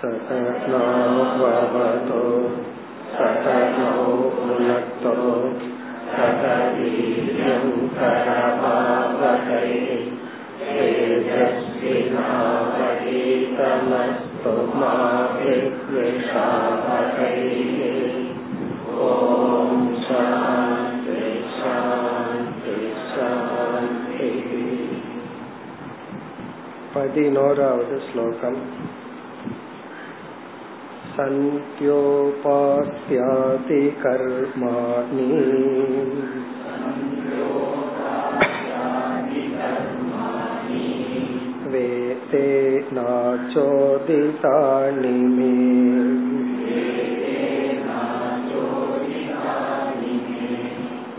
सकनो भवतो सकनो भुनक्तो सक वीर्यङ्करभावकै तेजस्विनावतीतमस्तु मा विद्विषावकैः ॐ शान्ति शान्ति शान्तिः பதினோராவது ஸ்லோகம் सन्त्योपास्याति कर्माणि वेते नाचोदितानि मे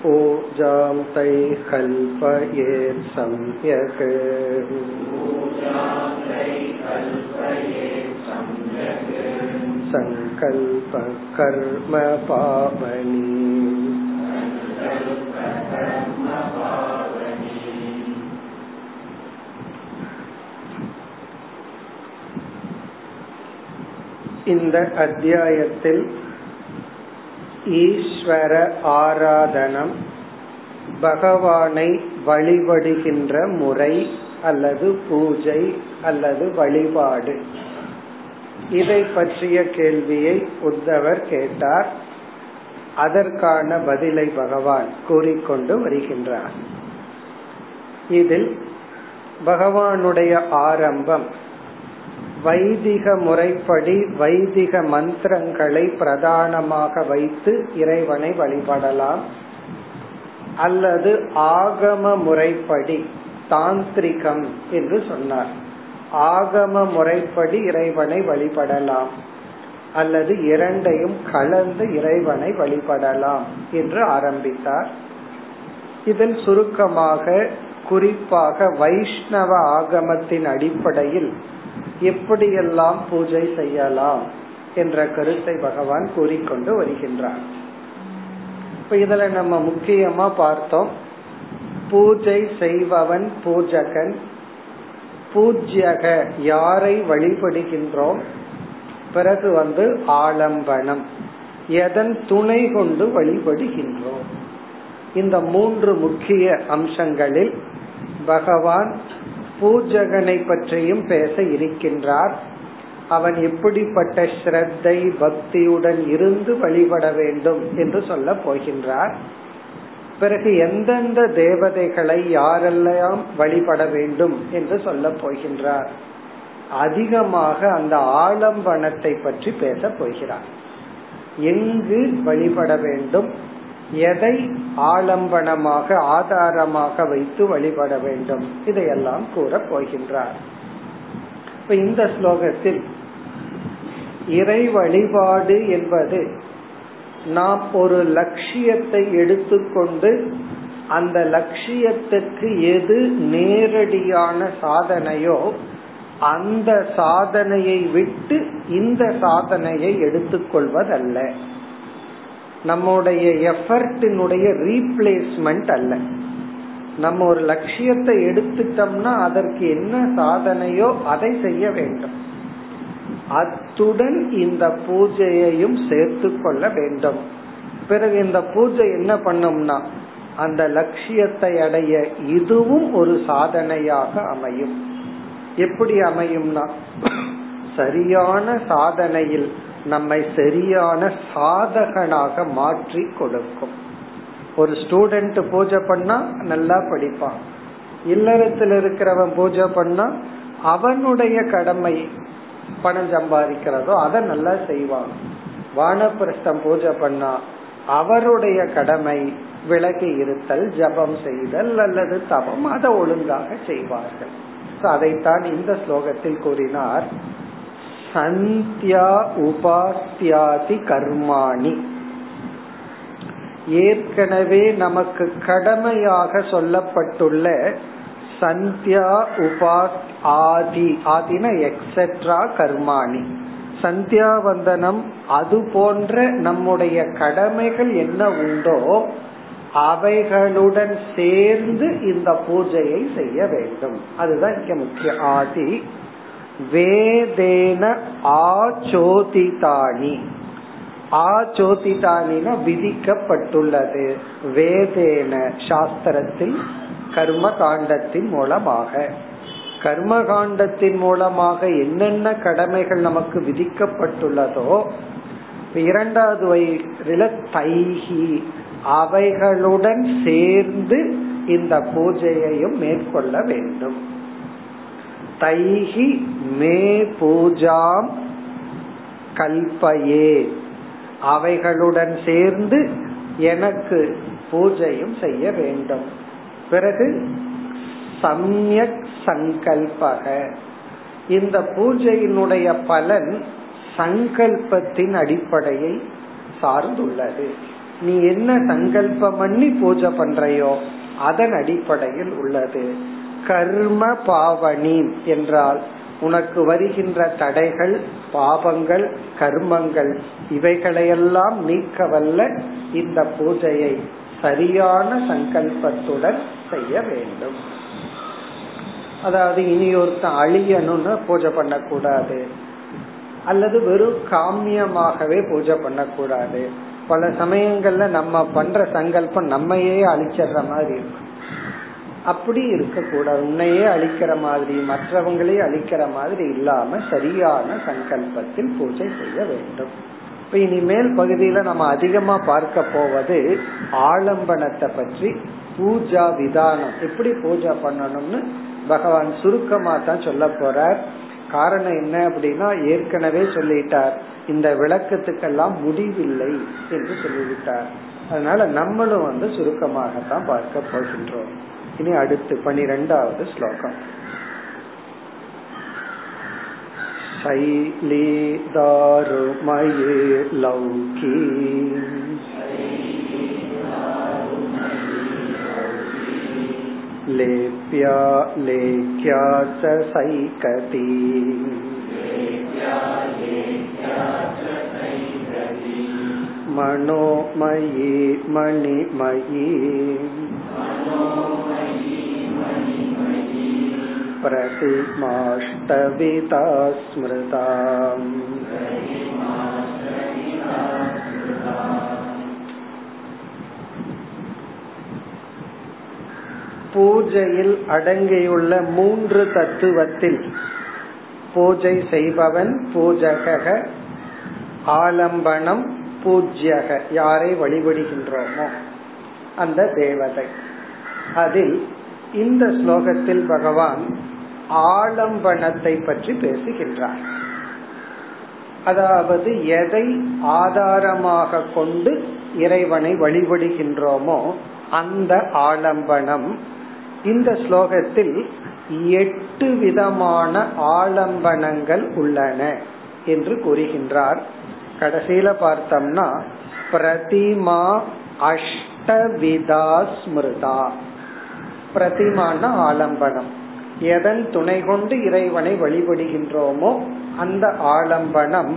पूजां तैः कल्पयेत् सम्यक् सङ्कल्प कर्म पावनी இந்த அத்தியாயத்தில் ஈஸ்வர ஆராதனம் பகவானை வழிபடுகின்ற முறை அல்லது பூஜை அல்லது வழிபாடு இதை பற்றிய கேள்வியை உத்தவர் கேட்டார். அதற்கான பதிலை பகவான் கூறிக்கொண்டு வருகின்றார். இதில் பகவானுடைய ஆரம்பம் வைதிக முறைப்படி வைதிக மந்திரங்களை பிரதானமாக வைத்து இறைவனை வழிபடலாம். அல்லது ஆகம முறைப்படி தாந்திரிகம் என்று சொன்னார். ஆகம முறைப்படி இறைவனை வழிபடலாம். அல்லது இரண்டையும் கலந்து இறைவனை வழிபடலாம் என்று ஆரம்பித்தார். இதில் சுருக்கமாக குறிப்பாக வைஷ்ணவ ஆகமத்தின் அடிப்படையில் எப்படியெல்லாம் பூஜை செய்யலாம் என்ற கருத்தை பகவான் கூறிக்கொண்டு வருகின்றார். இப்ப இதுல நம்ம முக்கியமா பார்த்தோம். பூஜை செய்பவன் பூஜகன் பூஜ்யக யாரை வழிபடுகின்றோம்? பிறகு வந்து ஆலம்பனம். எதன் துணை கொண்டு வழிபடுகின்றோம்? இந்த மூன்று முக்கிய அம்சங்களில் பகவான் பூஜகனை பற்றியும் பேச இருக்கின்றார். அவன் எப்படிப்பட்ட ஸ்ரத்தை பக்தியுடன் இருந்து வழிபட வேண்டும் என்று சொல்ல போகின்றார். பிறகு எந்தெந்த தேவதைகளை யாரெல்லாம் வழிபட வேண்டும் என்று சொல்ல போகின்றார். அதிகமாக அந்த ஆலம்பனத்தை பற்றி பேச போகிறார். எங்கு வழிபட வேண்டும் எதை ஆலம்பனமாக ஆதாரமாக வைத்து வழிபட வேண்டும் இதையெல்லாம் கூற போகின்றார். இப்ப இந்த ஸ்லோகத்தில் இறை வழிபாடு என்பது நாம் ஒரு லட்சியத்தை எடுத்துக்கொண்டு அந்த லட்சியத்துக்கு எது நேரடியான சாதனையோ அந்த சாதனையை விட்டு இந்த சாதனையை எடுத்துக்கொள்வதல்ல. நம்முடைய எஃபர்டினுடைய ரீப்ளேஸ்மெண்ட் அல்ல. நம்ம ஒரு லட்சியத்தை எடுத்துட்டோம்னா அதற்கு என்ன சாதனையோ அதை செய்ய வேண்டும். அத்துடன் இந்த பூஜையையும் சேர்த்து கொள்ள வேண்டும். பிறகு இந்த பூஜை என்ன பண்ணும்னா அந்த லட்சியத்தை அடைய இதுவும் ஒரு சாதனையாக அமையும். எப்படி அமையும்னா சரியான சாதனையில் நம்மை சரியான சாதகனாக மாற்றி கொடுக்கும். ஒரு ஸ்டூடெண்ட் பூஜை பண்ணா நல்லா படிப்பான். இல்லறத்தில் இருக்கிறவன் பூஜை பண்ணா அவனுடைய கடமை பணம் சம்பாதிக்கிறதோ அதை நல்லா செய்வாங்க. வானப்பிரஸ்தம் பூஜை பண்ணா அவருடைய கடமை விலகி இருத்தல் ஜபம் செய்தல் அல்லது தபம் அதை ஒழுங்காக செய்வார்கள். அதைத்தான் இந்த ஸ்லோகத்தில் கூறினார். சந்தியா உபாஸ்தியாதி கர்மாணி. ஏற்கனவே நமக்கு கடமையாக சொல்லப்பட்டுள்ள சந்தியா உபாஸ் ஆதி ஆதின எக்ஸெட்ரா கர்மாணி. சந்தியாவந்தனம் அது போன்ற நம்முடைய கடமைகள் என்ன உண்டோ அவைகளுடன் சேர்ந்து இந்த பூஜையை செய்ய வேண்டும். அதுதான் இங்க முக்கிய ஆதி. வேதேன ஆச்சோதிதானி. ஆச்சோதிதானின விதிக்கப்பட்டுள்ளது. வேதேன சாஸ்திரத்தில் கர்ம காண்டத்தின் மூலமாக. கர்ம காண்டத்தின் மூலமாக என்னென்ன கடமைகள் நமக்கு விதிக்கப்பட்டுள்ளதோ இரண்டாவது வயிறில தைகி அவைகளுடன் சேர்ந்து இந்த பூஜையையும் மேற்கொள்ள வேண்டும். தைகி மே பூஜாம் கல்பயே. அவைகளுடன் சேர்ந்து எனக்கு பூஜையும் செய்ய வேண்டும். பிறகு சமயக் சங்கல்பக. இந்த பூஜையினுடைய பலன் சங்கல்பத்தின் அடிப்படையை சார்ந்துள்ளது. நீ என்ன சங்கல்பம் பண்ணி பூஜை பண்றையோ அதன் அடிப்படையில் உள்ளது. கர்ம பாவனி என்றால் உனக்கு வருகின்ற தடைகள் பாவங்கள் கர்மங்கள் இவைகளையெல்லாம் நீக்க வல்ல இந்த பூஜையை சரியான சங்கல்பத்துடன் செய்ய வேண்டும். அதாவது இனி ஒருத்தன் அழியணும்னு பூஜை பண்ணக்கூடாது. அல்லது வெறும் காமியமாகவே பூஜை பண்ணக்கூடாது. பல சமயங்கள்ல நம்ம பண்ற சங்கல்பம் நம்மையே அழிச்சிடுற மாதிரி இருக்கும். அப்படி இருக்கக்கூடாது. உன்னையே அழிக்கிற மாதிரி மற்றவங்களே அழிக்கிற மாதிரி இல்லாம சரியான சங்கல்பத்தில் பூஜை செய்ய வேண்டும். இப்ப இனிமேல் பகுதியில நம்ம அதிகமா பார்க்க போவது ஆலம்பனத்தை பற்றி பூஜா விதானம் எப்படி பூஜை பண்ணணும்னு பகவான் சுருக்கமா தான் சொல்ல போறார் காரணம் என்ன அப்படின்னா ஏற்கனவே சொல்லிட்டார் இந்த விளக்கத்துக்கெல்லாம் முடிவில்லை என்று சொல்லிவிட்டார் அதனால நம்மளும் வந்து சுருக்கமாகத்தான் பார்க்க போகின்றோம் இனி அடுத்து பனிரெண்டாவது ஸ்லோகம் शैलीदारुमये लौकी लेप्या लेख्या च सैकती मनोमयी मणिमयी प्रतिमाष्टविता स्मृता பூஜையில் அடங்கியுள்ள மூன்று தத்துவத்தில் பூஜை செய்பவன் பூஜக ஆலம்பனம் பூஜ்யக யாரை வழிபடுகின்றோமோ அந்த தேவதை. அதில் இந்த ஸ்லோகத்தில் பகவான் ஆலம்பனத்தை பற்றி பேசுகின்றார். அதாவது எதை ஆதாரமாக கொண்டு இறைவனை வழிபடுகின்றோமோ அந்த ஆலம்பனம் இந்த ஸ்லோகத்தில் எட்டு விதமான ஆலம்பனங்கள் உள்ளன என்று கூறுகின்றார். கடைசியில பார்த்தோம்னா பிரதிமா அஷ்டவிதா ஸ்மிருதா. பிரதிமான ஆலம்பனம். எதன் துணை கொண்டு இறைவனை வழிபடுகின்றோமோ அந்த ஆலம்பனம்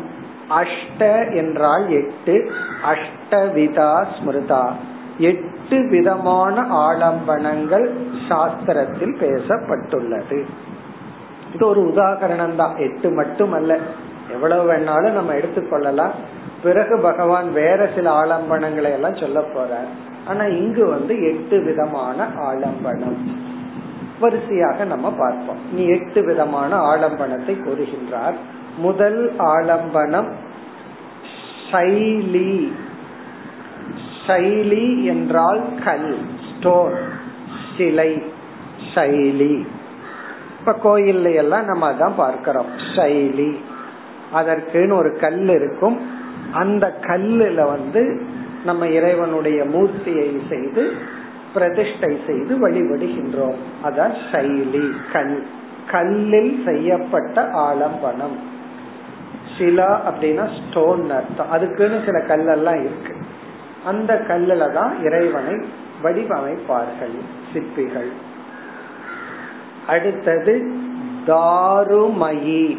அஷ்ட என்றால் எட்டு அஷ்டவிதா ஸ்மிருதா. எட்டு எட்டு விதமான ஆலம்பனங்கள் சாஸ்திரத்தில் பேசப்பட்டுள்ளது. இது ஒரு உதாகரணம் தான் எட்டு மட்டுமல்ல. எவ்வளவு வேணாலும் நம்ம எடுத்துக்கொள்ளலாம். பிறகு பகவான் வேற சில ஆலம்பனங்களை எல்லாம் சொல்ல போறார். ஆனா இங்கு வந்து எட்டு விதமான ஆலம்பனம். வரிசையாக நம்ம பார்ப்போம். நீ எட்டு விதமான ஆலம்பனத்தை கூறுகின்றார். முதல் ஆலம்பனம் சைலி. சைலி என்றால் கல் ஸ்டோன் சிலை சைலி. இப்ப கோயில்ல எல்லாம் நம்ம அதான் பார்க்கிறோம் சைலி. அதற்குன்னு ஒரு கல் இருக்கும். அந்த கல்லுல வந்து நம்ம இறைவனுடைய மூர்த்தியை செய்து பிரதிஷ்டை செய்து வழிபடுகின்றோம். அதான் சைலி கல். கல்லில் செய்யப்பட்ட ஆலம்பனம். சிலா அப்படின்னா ஸ்டோன் அர்த்தம். அதுக்குன்னு சில கல்லெல்லாம் இருக்கு. அந்த கல்லுல தான் இறைவனை வடிவமைப்பார்கள் சிற்பிகள். அடுத்தது தாருமயி.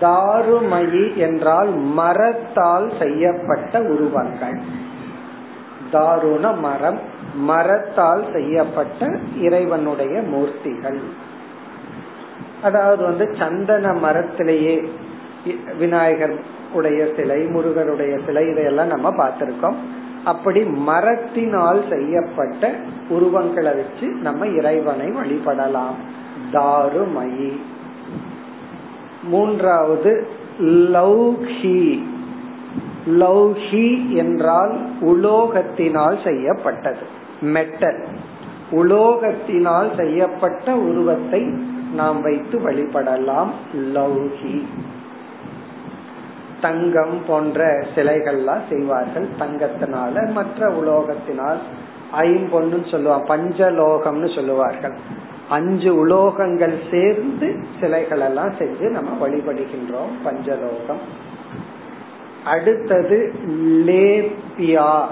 தாருமயி என்றால் மரத்தால் செய்யப்பட்ட உருவங்கள். தாருண மரம் மரத்தால் செய்யப்பட்ட இறைவனுடைய மூர்த்திகள். அதாவது வந்து சந்தன மரத்திலேயே விநாயகர் உடைய சிலை முருகருடைய சிலை இதையெல்லாம் நம்ம பார்த்திருக்கோம். அப்படி மரத்தினால் செய்யப்பட்ட உருவங்களை வச்சு நம்ம இறைவனை வழிபடலாம். தாருமயி. மூன்றாவது லௌஹி. லௌஹி என்றால் உலோகத்தினால் செய்யப்பட்டது. மெட்டல். உலோகத்தினால் செய்யப்பட்ட உருவத்தை நாம் வைத்து வழிபடலாம். லௌஹி. தங்கம் போன்ற சிலைகள்லாம் செய்வார்கள் தங்கத்தினால. மற்ற உலோகத்தினால் ஐம்பொன்னு சொல்லுவாங்க பஞ்சலோகம்னு சொல்லுவார்கள். அஞ்சு உலோகங்கள் சேர்ந்து சிலைகள் எல்லாம் செஞ்சு நம்ம வழிபடுகின்றோம் பஞ்சலோகம். அடுத்தது லேப்பியா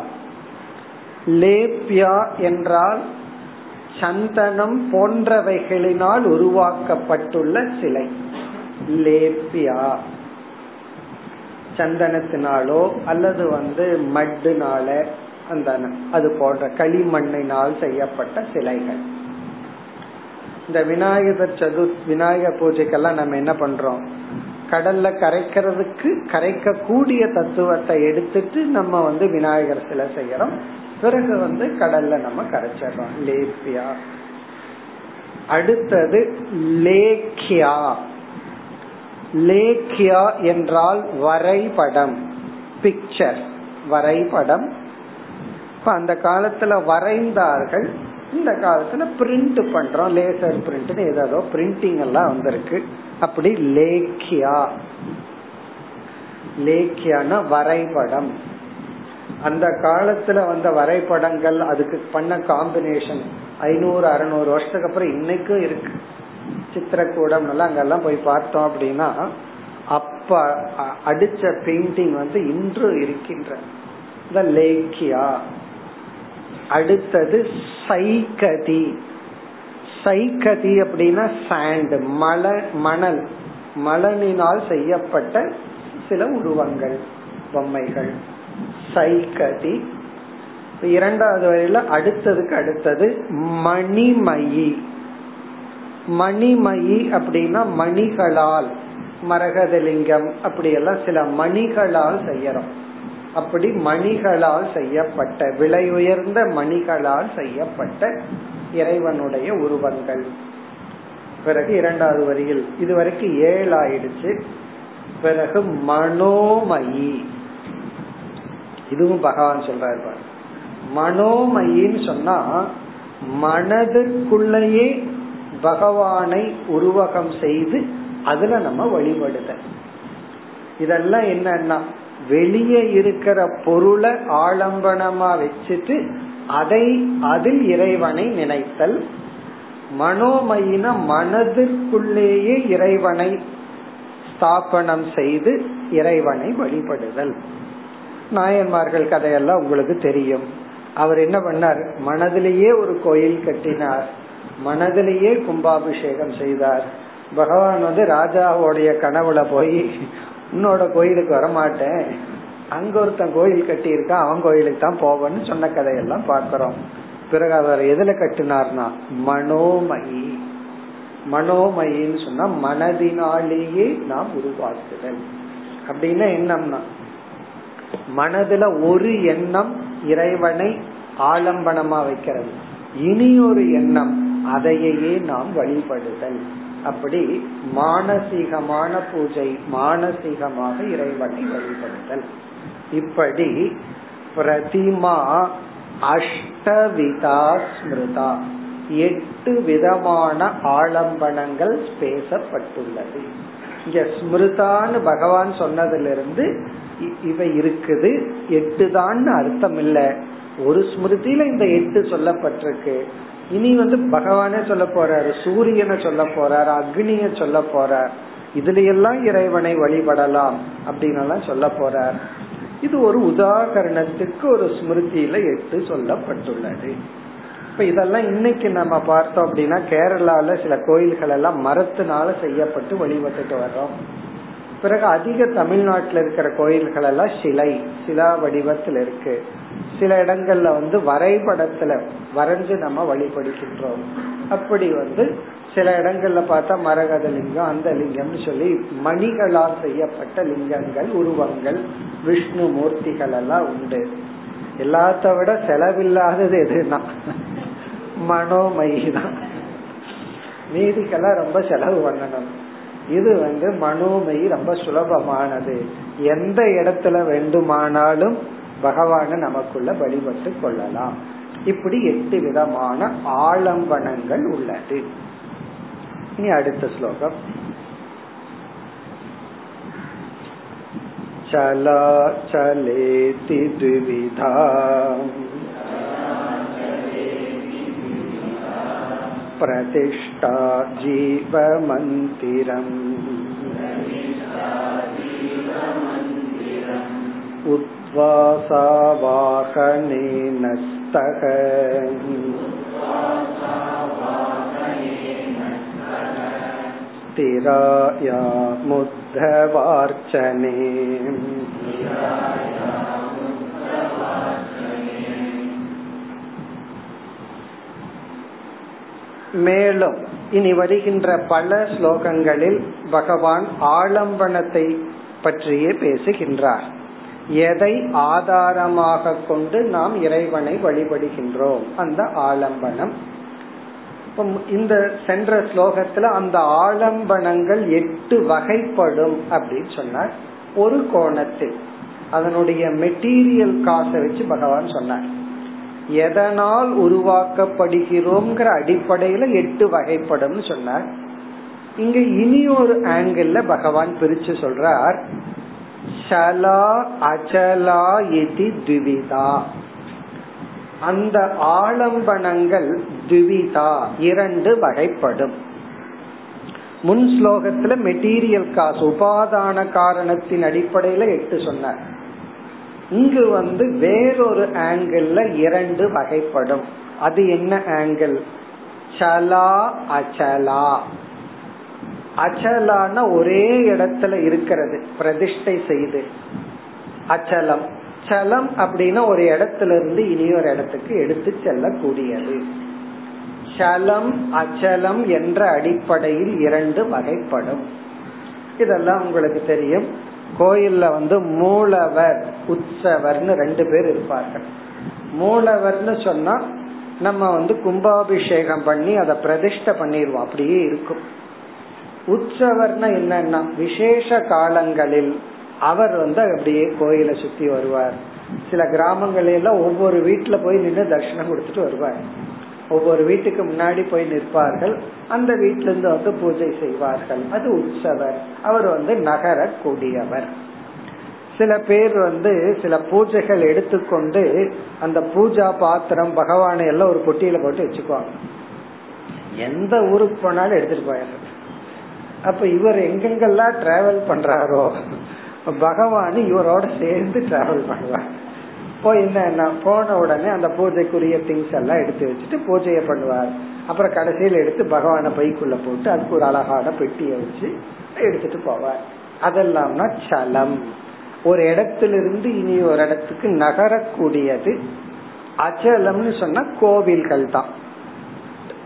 லேப்பியா என்றால் சந்தனம் போன்றவைகளினால் உருவாக்கப்பட்டுள்ள சிலை. லேப்பியா சந்தனத்தினாலோ அல்லது வந்து மட்டுனால அந்த அது போன்ற களிமண்ணினால் செய்யப்பட்ட சிலைகள். இந்த விநாயகர் சது விநாயகர் பூஜைக்கெல்லாம் நம்ம என்ன பண்றோம்? கடல்ல கரைக்கிறதுக்கு கரைக்க கூடிய தத்துவத்தை எடுத்துட்டு நம்ம வந்து விநாயகர் சிலை செய்யறோம். பிறகு வந்து கடல்ல நம்ம கரைச்சிடறோம். லேப்பியா அடுத்தது லேக்கியா. லேக்கியா என்றால் வரைபடம் பிக்சர் வரைபடம். இப்ப அந்த காலத்துல வரைந்தார்கள் இந்த காலத்துல பிரிண்ட் பண்றோம் லேசர் பிரிண்ட் ஏதோ பிரிண்டிங் எல்லாம் வந்திருக்கு. அப்படி லேக்கியா. லேக்கியான வரைபடம். அந்த காலத்துல வந்த வரைபடங்கள் அதுக்கு பண்ண காம்பினேஷன் ஐநூறு அறுநூறு வருஷத்துக்கு அப்புறம் இன்னைக்கும் இருக்கு. சித்திரக்கூடம் எல்லாம் அங்கெல்லாம் போய் பார்த்தோம் அப்படின்னா அப்ப அடிச்ச பெயிண்டிங் வந்து இன்று இருக்கின்ற இந்த லேக்கியா? அடுத்தது சைகதி. சைகதி அப்படின்னா சாண்ட் மல மணல். மலனினால் செய்யப்பட்ட சில உருவங்கள் பொம்மைகள். சைகதி. இரண்டாவது வரையில அடுத்ததுக்கு அடுத்தது மணிமயி. மணிமயி அப்படின்னா மணிகளால் மரகதலிங்கம் அப்படி எல்லாம் சில மணிகளால் செய்யறோம். அப்படி மணிகளால் செய்யப்பட்ட விலை உயர்ந்த மணிகளால் செய்யப்பட்ட இறைவனுடைய உருவங்கள். பிறகு இரண்டாவது வரியில் இதுவரைக்கும் ஏழு ஆயிடுச்சு பிறகு மனோமயி. இதுவும் பகவான் சொல்றாரு மனோமயின்னு சொன்னா மனதுக்குள்ளேயே பகவானை உருவகம் செய்து அதுல நம்ம வழிபடுதல் இதெல்லாம் என்னன்னா வெளியே இருக்கிற பொருளை ஆலம்பனமா வச்சுட்டு அதை அதில் இறைவனை நினைத்தல். மனோமயின மனதிற்குள்ளேயே இறைவனை ஸ்தாபனம் செய்து இறைவனை வழிபடுதல். நாயன்மார்கள் கதையெல்லாம் உங்களுக்கு தெரியும். அவர் என்ன பண்ணார்? மனதிலேயே ஒரு கோயில் கட்டினார். மனதிலேயே கும்பாபிஷேகம் செய்தார். பகவான் வந்து ராஜாவோடைய கனவுல போய் உன்னோட கோயிலுக்கு வரமாட்டேன். அங்க ஒருத்தன் கோயில் கட்டி இருக்கான் அவன் கோயிலுக்கு தான் போவன்னு சொன்ன கதையெல்லாம் பாக்கிறோம் பிறகு அவர் எதுல கட்டினார்னா மனோமயி மனோமயின்னு சொன்னா மனதினாலேயே நாம் உருவாக்குதல். அப்படின்னா என்னம்னா மனதுல ஒரு எண்ணம் இறைவனை ஆலம்பனமா வைக்கிறது. இனி ஒரு எண்ணம் அதையே நாம் வழிபடுதல். அப்படி மானசீகமான பூஜை மானசீகமாக இறைவனை வழிபடுதல். இப்படி பிரதிமா அஷ்டவிதா ஸ்மிருதா எட்டு விதமான ஆலம்பனங்கள் பேசப்பட்டுள்ளது. இங்க ஸ்மிருதான்னு பகவான் சொன்னதிலிருந்து இவை இருக்குது எட்டு தான் அர்த்தம் இல்ல ஒரு ஸ்மிருதியில இந்த எட்டு சொல்லப்பட்டிருக்கு. இனி வந்து பகவானே சொல்ல போறாரு சூரியனை சொல்ல போறாரு அக்னிய சொல்ல போறார். இதுல எல்லாம் இறைவனை வழிபடலாம் அப்படின்னு சொல்ல போறார். இது ஒரு உதாகரணத்துக்கு ஒரு ஸ்மிருதியில எடுத்து சொல்லப்பட்டுள்ளது. இப்ப இதெல்லாம் இன்னைக்கு நம்ம பார்த்தோம் அப்படின்னா கேரளால சில கோயில்கள் எல்லாம் மரத்தினால செய்யப்பட்டு வழிபட்டுட்டு வர்றோம். பிறகு அதிக தமிழ்நாட்டில் இருக்கிற கோயில்கள் எல்லாம் சிலை சிலா வடிவத்தில் இருக்கு. சில இடங்கள்ல வந்து வரைபடத்துல வரைஞ்சு நம்ம வழிபடுகின்றோம். அப்படி வந்து சில இடங்கள்ல பார்த்தா மரகத லிங்கம் அந்த லிங்கம்னு சொல்லி மணிகளால் செய்யப்பட்ட லிங்கங்கள் உருவங்கள் விஷ்ணு மூர்த்திகள் எல்லாம் உண்டு. எல்லாத்த விட செலவில்லாதது எதுனா மனோமயி தான். மீதிக்கெல்லாம் ரொம்ப செலவு பண்ணணும். இது வந்து மனோமயி ரொம்ப சுலபமானது. எந்த இடத்துல வேண்டுமானாலும் பகவான நமக்குள்ள வழிபட்டு கொள்ளலாம் இப்படி எட்டு விதமான ஆலம்பனங்கள் உள்ளது இனி அடுத்த ஸ்லோகம் चलाचलेति द्विविधा प्रतिष्ठा जीवमन्दिरम् उद्वासावाहनेन स्तः स्थिराया मुद्धवार्चने மேலும் இனி வருகின்ற பல ஸ்லோகங்களில் பகவான் ஆலம்பனத்தை பற்றியே பேசுகின்றார் எதை ஆதாரமாக கொண்டு நாம் இறைவனை வழிபடுகின்றோம்? அந்த ஆலம்பனம். இந்த சென்ற ஸ்லோகத்துல அந்த ஆலம்பனங்கள் எட்டு வகைப்படும் அப்படின்னு சொன்னார். ஒரு கோணத்தில் அதனுடைய மெட்டீரியல் காசை வச்சு பகவான் சொன்னார். எதனால் உருவாக்கப்படுகிறோம்ங்கிற அடிப்படையில எட்டு வகைப்படும் சொன்னார். இங்க இனி ஒரு ஆங்கிள் பகவான் பிரிச்சு சொல்றார். சலா அச்சலா இது துவிதா அந்த ஆலம்பனங்கள் திவிதா இரண்டு வகைப்படும். முன் ஸ்லோகத்துல மெட்டீரியல் காசு உபாதான காரணத்தின் அடிப்படையில எட்டு சொன்னார். இங்கு வந்து வேறொரு ஆங்கிள் இரண்டு வகைப்படும். அது என்ன ஆங்கிள் சலா அச்சலா. அச்சலான ஒரே இடத்துல இருக்கிறது பிரதிஷ்டை செய்து. அச்சலம். சலம் அப்படின்னா ஒரு இடத்துல இருந்து இனி ஒரு இடத்துக்கு எடுத்து செல்லக்கூடியது. சலம் அச்சலம் என்ற அடிப்படையில் இரண்டு வகைப்படும். இதெல்லாம் உங்களுக்கு தெரியும். கோயில்ல வந்து மூலவர் உற்சவர்னு ரெண்டு பேர் இருப்பார்கள். மூலவர்னு சொன்னா நம்ம வந்து கும்பாபிஷேகம் பண்ணி அதை பிரதிஷ்ட பண்ணிடுவோம். அப்படியே இருக்கும். உற்சவர்னா என்னன்னா விசேஷ காலங்களில் அவர் வந்து அப்படியே கோயிலை சுத்தி வருவார். சில கிராமங்களில ஒவ்வொரு வீட்டுல போய் நின்று தர்ஷனம் கொடுத்துட்டு வருவார். ஒவ்வொரு வீட்டுக்கு முன்னாடி போய் நிற்பார்கள். அந்த வீட்டில இருந்து வந்து பூஜை செய்வார்கள். அது உற்சவர். அவர் வந்து நகர கூடியவர் சில பேர் வந்து சில பூஜைகள் எடுத்துக்கொண்டு அந்த பூஜா பாத்திரம் பகவானை எல்லாம் ஒரு பொட்டியில போட்டு வச்சுக்குவாங்க. எந்த ஊருக்கு போனாலும் எடுத்துட்டு போயிடுறது அப்ப இவர் எங்கெங்கெல்லாம் டிராவல் பண்றாரோ பகவான் இவரோட சேர்ந்து டிராவல் பண்ணுவார். போய் என்ன போன உடனே அந்த பூஜைக்குரிய திங்ஸ் எல்லாம் எடுத்து வச்சுட்டு பூஜையை பண்ணுவார். அப்புறம் கடைசியில் எடுத்து பகவான பைக்குள்ள போட்டு அதுக்கு ஒரு அழகான பெட்டியை வச்சு எடுத்துட்டு போவார். அதெல்லாம்னா சலம். ஒரு இடத்திலிருந்து இனி ஒரு இடத்துக்கு நகரக்கூடியது அச்சலம்னு சொன்னா கோவில்கள் தான்.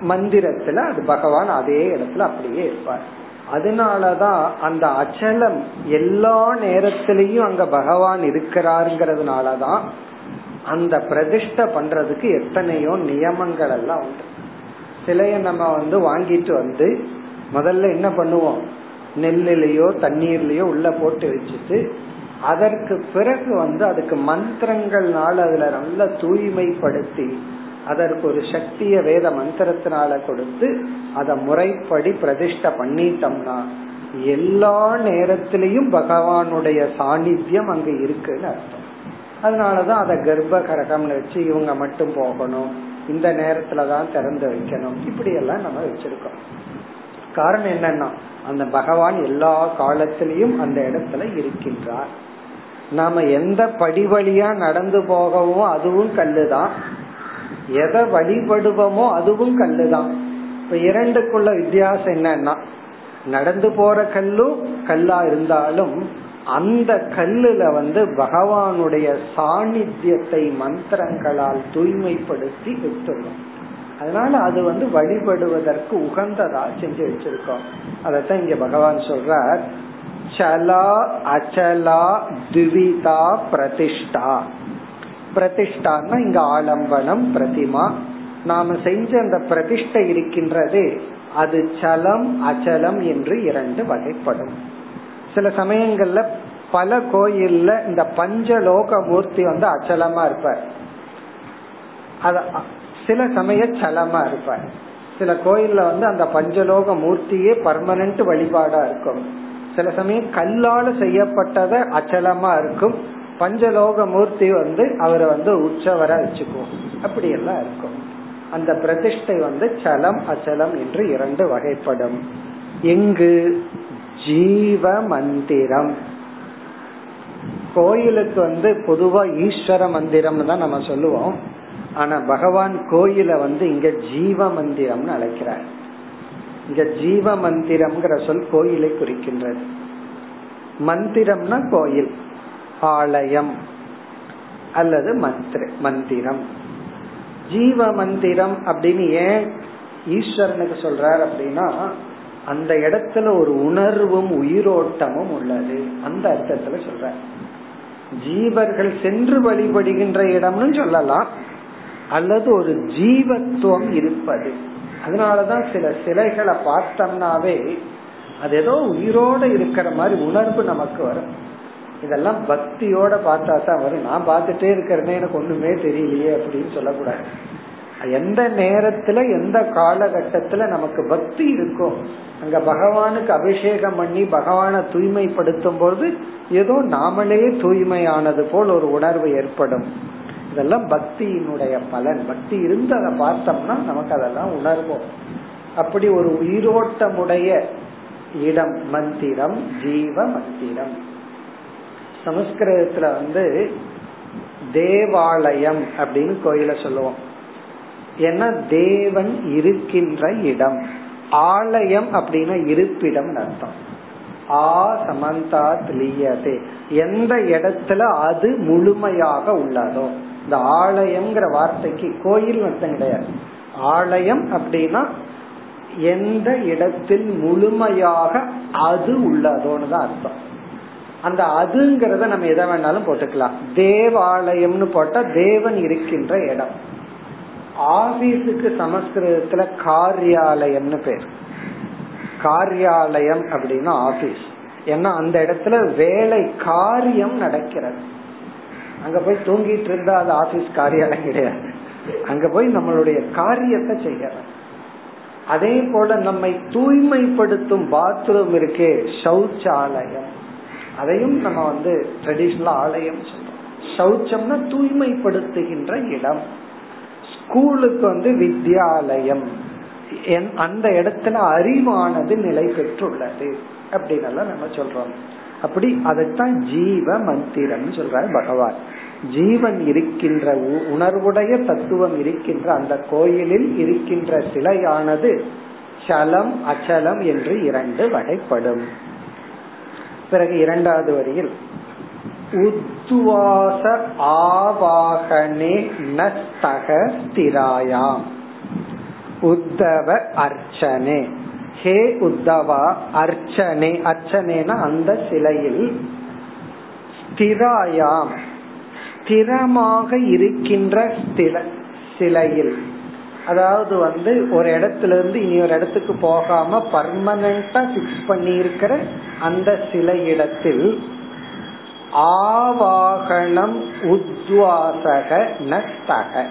மந்திரத்துல அது பகவான் அதே இடத்துல அப்படியே இருப்பார். அதனாலதான் அந்த அச்சலம் எல்லா நேரத்திலையும் அங்க பகவான் இருக்கிறாருங்கிறதுனாலதான் அந்த பிரதிஷ்ட பண்றதுக்கு எத்தனையோ நியமங்கள் எல்லாம் உண்டு. சிலைய நம்ம வந்து வாங்கிட்டு வந்து முதல்ல என்ன பண்ணுவோம்? நெல்லிலேயோ தண்ணீர்லயோ உள்ள போட்டு வச்சுட்டு அதற்கு பிறகு வந்து அதுக்கு மந்திரங்கள்னால அதுல நல்ல தூய்மைப்படுத்தி அதற்கு ஒரு சக்திய வேத மந்திரத்தினால கொடுத்து அதை முறைப்படி பிரதிஷ்ட பண்ணிட்டோம்னா எல்லா நேரத்திலையும் பகவானுடைய சாநித்தியம் அங்க இருக்குன்னு அர்த்தம். அதனாலதான் அதை கர்ப்ப கரகம்னு வச்சு இவங்க மட்டும் போகணும் இந்த நேரத்துலதான் திறந்து வைக்கணும் இப்படி எல்லாம் நம்ம வச்சிருக்கோம். காரணம் என்னன்னா அந்த பகவான் எல்லா காலத்திலையும் அந்த இடத்துல இருக்கின்றார். நாம எந்த படி வழியா நடந்து போகவும் அதுவும் கல்லுதான். எதை வழிபடுவோமோ அதுவும் கல்லு தான் இப்ப இரண்டுக்குள்ள வித்தியாசம் என்னன்னா நடந்து போற கல்லும் கல்லா இருந்தாலும் அந்த கல்லுல வந்து பகவானுடைய சாநித்தியத்தை மந்திரங்களால் தூய்மைப்படுத்தி விட்டுள்ளோம் அதனால அது வந்து வழிபடுவதற்கு உகந்ததா செஞ்சு வச்சிருக்கோம். அதத்தான் இங்க பகவான் சொல்றார். சலா அச்சலா திவிதா பிரதிஷ்டா. பிரதிஷ்டான்னா இங்க ஆலம்பனம் பிரதிமா. நாம செஞ்ச அந்த பிரதிஷ்டை இருக்கின்றது அது சலம் அச்சலம் என்று இரண்டு வகைப்படும். சில சமயங்கள்ல பல கோயில்ல இந்த பஞ்சலோக மூர்த்தி வந்து அச்சலமா இருப்பார். அத சில சமய சலமா இருப்பார். சில கோயில்ல வந்து அந்த பஞ்சலோக மூர்த்தியே பர்மனன்ட் வழிபாடா இருக்கும். சில சமயம் கல்லால செய்யப்பட்டத அச்சலமா இருக்கும். பஞ்சலோக மூர்த்தி வந்து அவரை வந்து உற்சவரா வச்சுக்குவோம். அப்படி எல்லாம் இருக்கும். அந்த பிரதிஷ்டை வந்து சலம் அச்சலம் என்று இரண்டு வகைப்படும். எங்கு? ஜீவ மந்திரம். கோயிலுக்கு வந்து பொதுவா ஈஸ்வர மந்திரம் தான் நம்ம சொல்லுவோம். ஆனா பகவான் கோயில வந்து இங்க ஜீவ மந்திரம்னு அழைக்கிறார். இங்க ஜீவ மந்திரம்ங்கிற சொல் கோயிலை குறிக்கின்றது. மந்திரம்னா கோயில். ஆலயம் அல்லது மந்திர மந்திரம். ஜீவ மந்திரம் அப்படின்னு ஏன் ஈஸ்வரனுக்கு சொல்றார் அப்படின்னா அந்த இடத்துல ஒரு உணர்வும் உயிரோட்டமும் உள்ளது. அந்த அர்த்தத்துல சொல்ற ஜீவர்கள் சென்று வழிபடுகின்ற இடம்னு சொல்லலாம். அல்லது ஒரு ஜீவத்துவம் இருப்பது. அதனாலதான் சில சிலைகளை பார்த்தோம்னாவே அது ஏதோ உயிரோட இருக்கிற மாதிரி உணர்வு நமக்கு வரும். இதெல்லாம் பக்தியோட பார்த்தா தான் வரும். நான் பார்த்துட்டே இருக்கிறேனே எனக்கு ஒண்ணுமே தெரியலையே அப்படின்னு சொல்லக்கூடாது. எந்த நேரத்துல எந்த காலகட்டத்துல நமக்கு பக்தி இருக்கும் அங்க பகவானுக்கு அபிஷேகம் பண்ணி பகவானை தூய்மைப்படுத்தும் போது ஏதோ நாமளே தூய்மையானது போல் ஒரு உணர்வு ஏற்படும். இதெல்லாம் பக்தியினுடைய பலன். பக்தி இருந்து அதை பார்த்தோம்னா நமக்கு அதெல்லாம் உணர்வோம். அப்படி ஒரு உயிரோட்டமுடைய இடம் மந்திரம் ஜீவ மந்திரம். சமஸ்கிருதத்துல வந்து தேவாலயம் அப்படின்னு கோயில சொல்லுவோம். ஏன்னா தேவன் இருக்கின்ற இடம். ஆலயம் அப்படின்னா இருப்பிடம் அர்த்தம். ஆ சமந்தா லியதே எந்த இடத்துல அது முழுமையாக உள்ளதோ. இந்த ஆலயம்ங்கிற வார்த்தைக்கு கோயில் அர்த்தம் கிடையாது. ஆலயம் அப்படின்னா எந்த இடத்தில் முழுமையாக அது உள்ளதோன்னு தான் அர்த்தம். அந்த அதுங்கிறத நம்ம எதை வேணாலும் போட்டுக்கலாம். தேவாலயம்னு போட்டா தேவன் இருக்கின்ற இடம். ஆபீஸுக்கு சமஸ்கிருதத்துல காரியாலயம்னு பேர். காரியாலயம் அப்படின்னா ஆபீஸ். ஏன்னா அந்த இடத்துல வேலை காரியம் நடக்கிறது. அங்க போய் தூங்கிட்டு இருந்தா அது ஆபீஸ் காரியாலயம் கிடையாது. அங்க போய் நம்மளுடைய காரியத்தை செய்யறோம் அதே போல நம்மை தூய்மைப்படுத்தும் பாத்ரூம் இருக்கே சௌச்சாலயம். அதையும் நம்ம வந்து ட்ரெடிஷனல் ஆலயம் சொல்றோம். சௌச்சம்னா தூய்மைப்படுத்துகின்ற இடம். ஸ்கூலுக்கு வந்து வித்யாலயம். அந்த இடத்துல அறிவானது நிலை பெற்றுள்ளது அப்படின்னு நம்ம சொல்றோம். அப்படி அதைத்தான் ஜீவ மந்திரம் சொல்றார் பகவான். ஜீவன் இருக்கின்ற உணர்வுடைய தத்துவம் இருக்கின்ற அந்த கோயிலில் இருக்கின்ற சிலையானது சலம் அச்சலம் என்று இரண்டு வகைப்படும். பிறகு இரண்டாவது வரியில் உத்வாச ஆவாகனே நஸ்தக ஸ்திராயாம். உத்தவ அர்ச்சனே. ஹே உத்தவா அர்ச்சனே. அர்ச்சனேனா அந்த சிலையில் ஸ்திராயாம். ஸ்திரமாக இருக்கின்ற சிலையில். அதாவது வந்து ஒரு இடத்துல இருந்து இனி ஒரு இடத்துக்கு போகாம பர்மனண்டா பிக்ஸ் பண்ணி இருக்கிற அந்த சில இடத்தில் ஆவாகனம் உத்வாசக நஸ்தக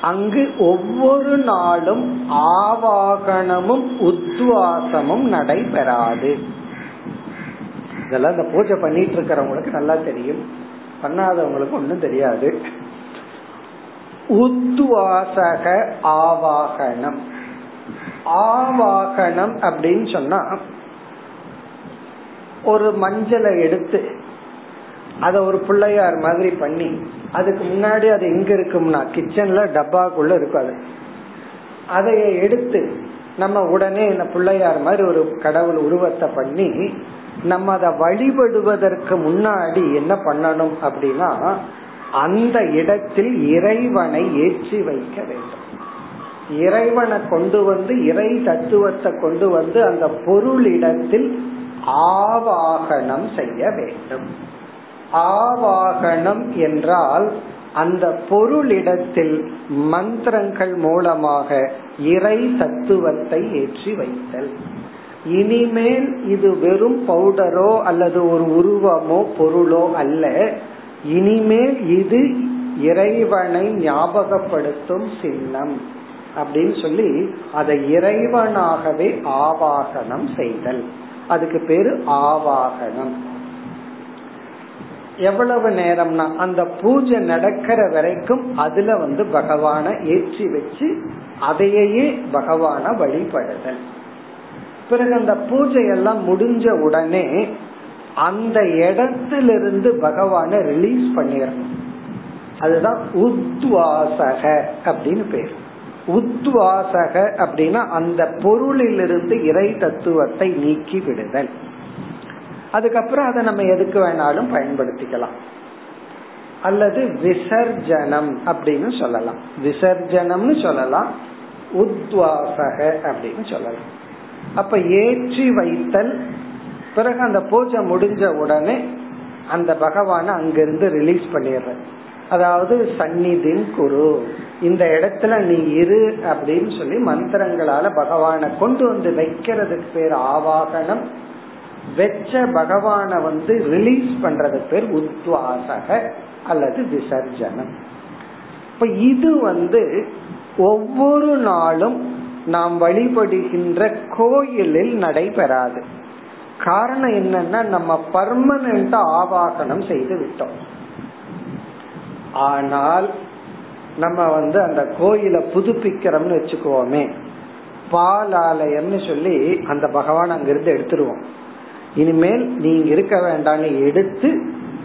அங்கு ஒவ்வொரு நாளும் ஆவாகனமும் உத்வாசமும் நடைபெறாது. இதெல்லாம் இந்த பூஜை பண்ணிட்டு இருக்கிறவங்களுக்கு நல்லா தெரியும். பண்ணாதவங்களுக்கு ஒன்றும் தெரியாது. உத்வாசக ஆவாகனம். ஆவாகனம் அப்படின்னு சொன்னா ஒரு மஞ்சளை எடுத்து அத ஒரு பிள்ளையார் மாதிரி பண்ணி அதுக்கு முன்னாடி அது எங்க இருக்கும்னா கிச்சன்ல டப்பாக்குள்ள இருக்கும் அது அதைய எடுத்து நம்ம உடனே இந்த பிள்ளையார் மாதிரி ஒரு கடவுள் உருவத்தை பண்ணி நம்ம அதை வழிபடுவதற்கு முன்னாடி என்ன பண்ணணும் அப்படின்னா அந்த இடத்தில் இறைவனை ஏற்றி வைக்க வேண்டும். இறைவனை கொண்டு வந்து இறை தத்துவத்தை கொண்டு வந்து அந்த பொருளிடத்தில் ஆவாகனம் செய்ய வேண்டும். ஆவாகனம் என்றால் அந்த பொருளிடத்தில் மந்திரங்கள் மூலமாக இறை தத்துவத்தை ஏற்றி வைத்தல். இனிமேல் இது வெறும் பவுடரோ அல்லது ஒரு உருவமோ பொருளோ அல்ல. இனிமேல் இது இறைவனை ஞாபகப்படுத்தும் சின்னம் அப்படின்னு சொல்லி அதை இறைவனாகவே ஆவாகனம் செய்தல். அதுக்கு பேரு ஆவாகனம். எவ்வளவு நேரம்னா அந்த பூஜை நடக்கிற வரைக்கும் அதுல வந்து பகவான ஏற்றி வச்சு அதையே பகவான வழிபடுதல். பிறகு அந்த பூஜை எல்லாம் முடிஞ்ச உடனே அந்த இடத்திலிருந்து பகவான ரிலீஸ் பண்ணிடணும் அதுதான் உத்வாசக அப்படின்னு பேர். உத்வாசக அப்படின்னா அந்த பொருளிலிருந்து இறை தத்துவத்தை நீக்கி விடுதல். அதுக்கப்புறம் அதை நம்ம எதுக்கு வேணாலும் பயன்படுத்திக்கலாம். அல்லது விசர்ஜனம் அப்படின்னு சொல்லலாம். விசர்ஜனம்னு சொல்லலாம் உத்வாசக அப்படின்னு சொல்லலாம். அப்ப ஏற்றி வைத்தல் பிறகு அந்த பூஜை முடிஞ்ச உடனே அந்த பகவான அங்கிருந்து ரிலீஸ் பண்ணிடுற. அதாவது சந்நிதின் குரு இந்த இடத்துல நீ இரு அப்படின்னு சொல்லி மந்திரங்களால பகவான கொண்டு வந்து வைக்கிறதுக்கு பேர் ஆவாகனம் வெச்ச பகவான வந்து ரிலீஸ் பண்றதுக்கு பேர் உத்வாசக அல்லது விசர்ஜனம். இப்ப இது வந்து ஒவ்வொரு நாளும் நாம் வழிபடுகின்ற கோயிலில் நடைபெறாது. காரணம் என்னன்னா நம்ம பர்மனண்டா ஆவாகனம் செய்து விட்டோம். ஆனால் நம்ம வந்து அந்த கோயிலை புதுப்பிக்கிறோம்னு வச்சுக்குவோமே பாலாலயம்னு சொல்லி அந்த பகவான் அங்கிருந்து எடுத்துருவோம். இனிமேல் நீங்க இருக்க வேண்டாம்னு எடுத்து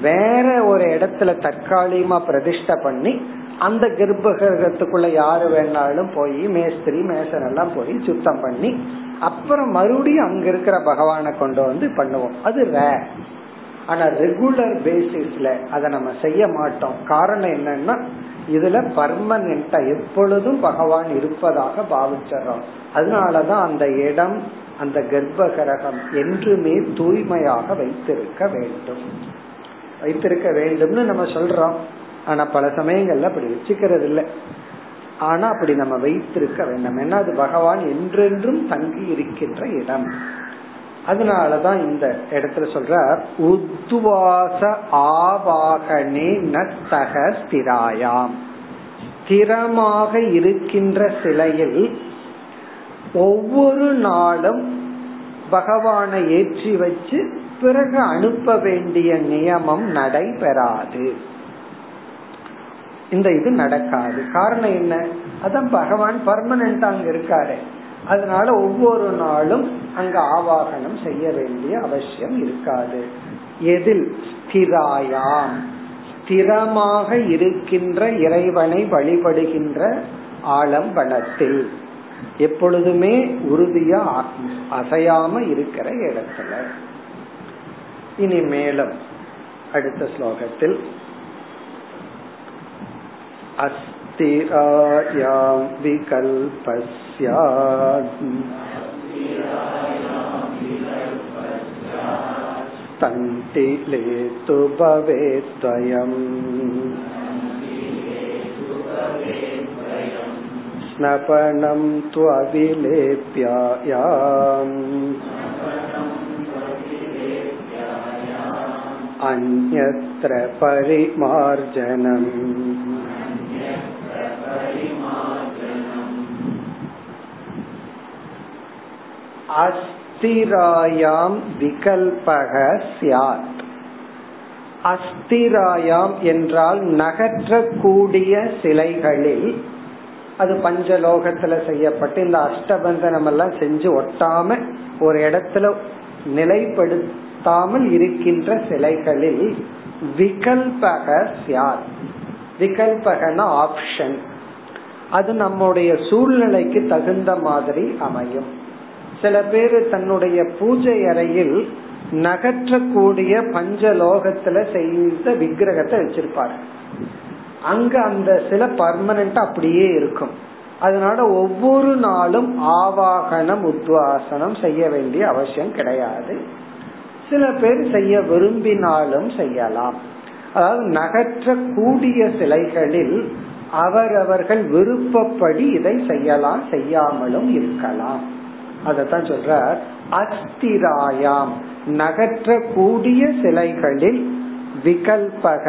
வேற ஒரு இடத்துல தற்காலிகமா பிரதிஷ்ட பண்ணி அந்த கர்ப்பகிரகத்துக்குள்ள யாரு வேணாலும் போய் மேஸ்திரி மேசன் எல்லாம் போய் சுத்தம் பண்ணி அப்புறம் மறுபடியும் அங்க இருக்கிற பகவானை கொண்டு வந்து பண்ணுவோம். அது ரேர் ஆனா ரெகுலர் பேசிஸ்ல அதை நம்ம செய்ய மாட்டோம். காரணம் என்னன்னா இதுல பர்மனண்டா எப்பொழுதும் பகவான் இருப்பதாக பாவிச்சிடறோம். அதனாலதான் அந்த இடம் அந்த கர்ப்பகரகம் என்றுமே தூய்மையாக வைத்திருக்க வேண்டும். வைத்திருக்க வேண்டும்னு நம்ம சொல்றோம். ஆனா பல சமயங்கள்ல அப்படி வச்சுக்கிறது இல்லை ஆனா அப்படி நம்ம வைத்திருக்க வேண்டும். ஏன்னா அது பகவான் என்றென்றும் தங்கி இருக்கின்ற இடம். அதனாலதான் இந்த இடத்துல சொல்ற உத்வாச ஆவாகனே நத்தக ஸ்திராயாம். ஸ்திரமாக இருக்கின்ற சிலையில் ஒவ்வொரு நாளும் பகவானை ஏற்றி வச்சு பிறகு அனுப்ப வேண்டிய நியமம் நடைபெறாது. இந்த இது நடக்காது. காரணம் என்ன? அதான் பகவான் பர்மனண்டா அங்க இருக்காரு. அதனால ஒவ்வொரு நாளும் அங்க ஆவாகனம் செய்ய வேண்டிய அவசியம் இருக்காது. எதில்? ஸ்திராயாம். ஸ்திரமாக இருக்கின்ற இறைவனை வழிபடுகின்ற ஆலம்பனத்தில். எப்பொழுதுமே உறுதியா அசையாம இருக்கிற இடத்துல. இனி மேலும் அடுத்த ஸ்லோகத்தில் अस्थिरायां विकल्पस्यात् तण्टिले तु भवेद्वयम् स्नपनं त्वविलेप्यायाम् अन्यत्र परिमार्जनम् அஸ்திராயாம் விகல்பக சியாத் அஸ்திராயாம் என்றால் நகற்றக்கூடிய சிலைகளில் அது பஞ்சலோகத்துல செய்யப்பட்டு இந்த அஷ்டபந்தனம் எல்லாம் செஞ்சு ஒட்டாம ஒரு இடத்துல நிலைப்படுத்தாமல் இருக்கின்ற சிலைகளில் விகல்பக சியார் விகல்பகன ஆப்ஷன். அது நம்முடைய சூழ்நிலைக்கு தகுந்த மாதிரி அமையும். சில பேர் தன்னுடைய பூஜை அறையில் நகற்றக்கூடிய பஞ்சலோகத்துல செய்த விக்கிரகத்தை வச்சிருப்பார். அங்க அந்த சில பர்மனண்டா அப்படியே இருக்கும். அதனால ஒவ்வொரு நாளும் ஆவாகனம் உத்வாசனம் செய்ய வேண்டிய அவசியம் கிடையாது. சில பேர் செய்ய விரும்பினாலும் செய்யலாம். அதாவது நகற்ற கூடிய சிலைகளில் அவரவர்கள் விருப்பப்படி இதை செய்யலாம் செய்யாமலும் இருக்கலாம். அதத்தான் சொல்றார் அஸ்திராயாம். நகற்ற கூடிய சிலைகளில் விகல்பக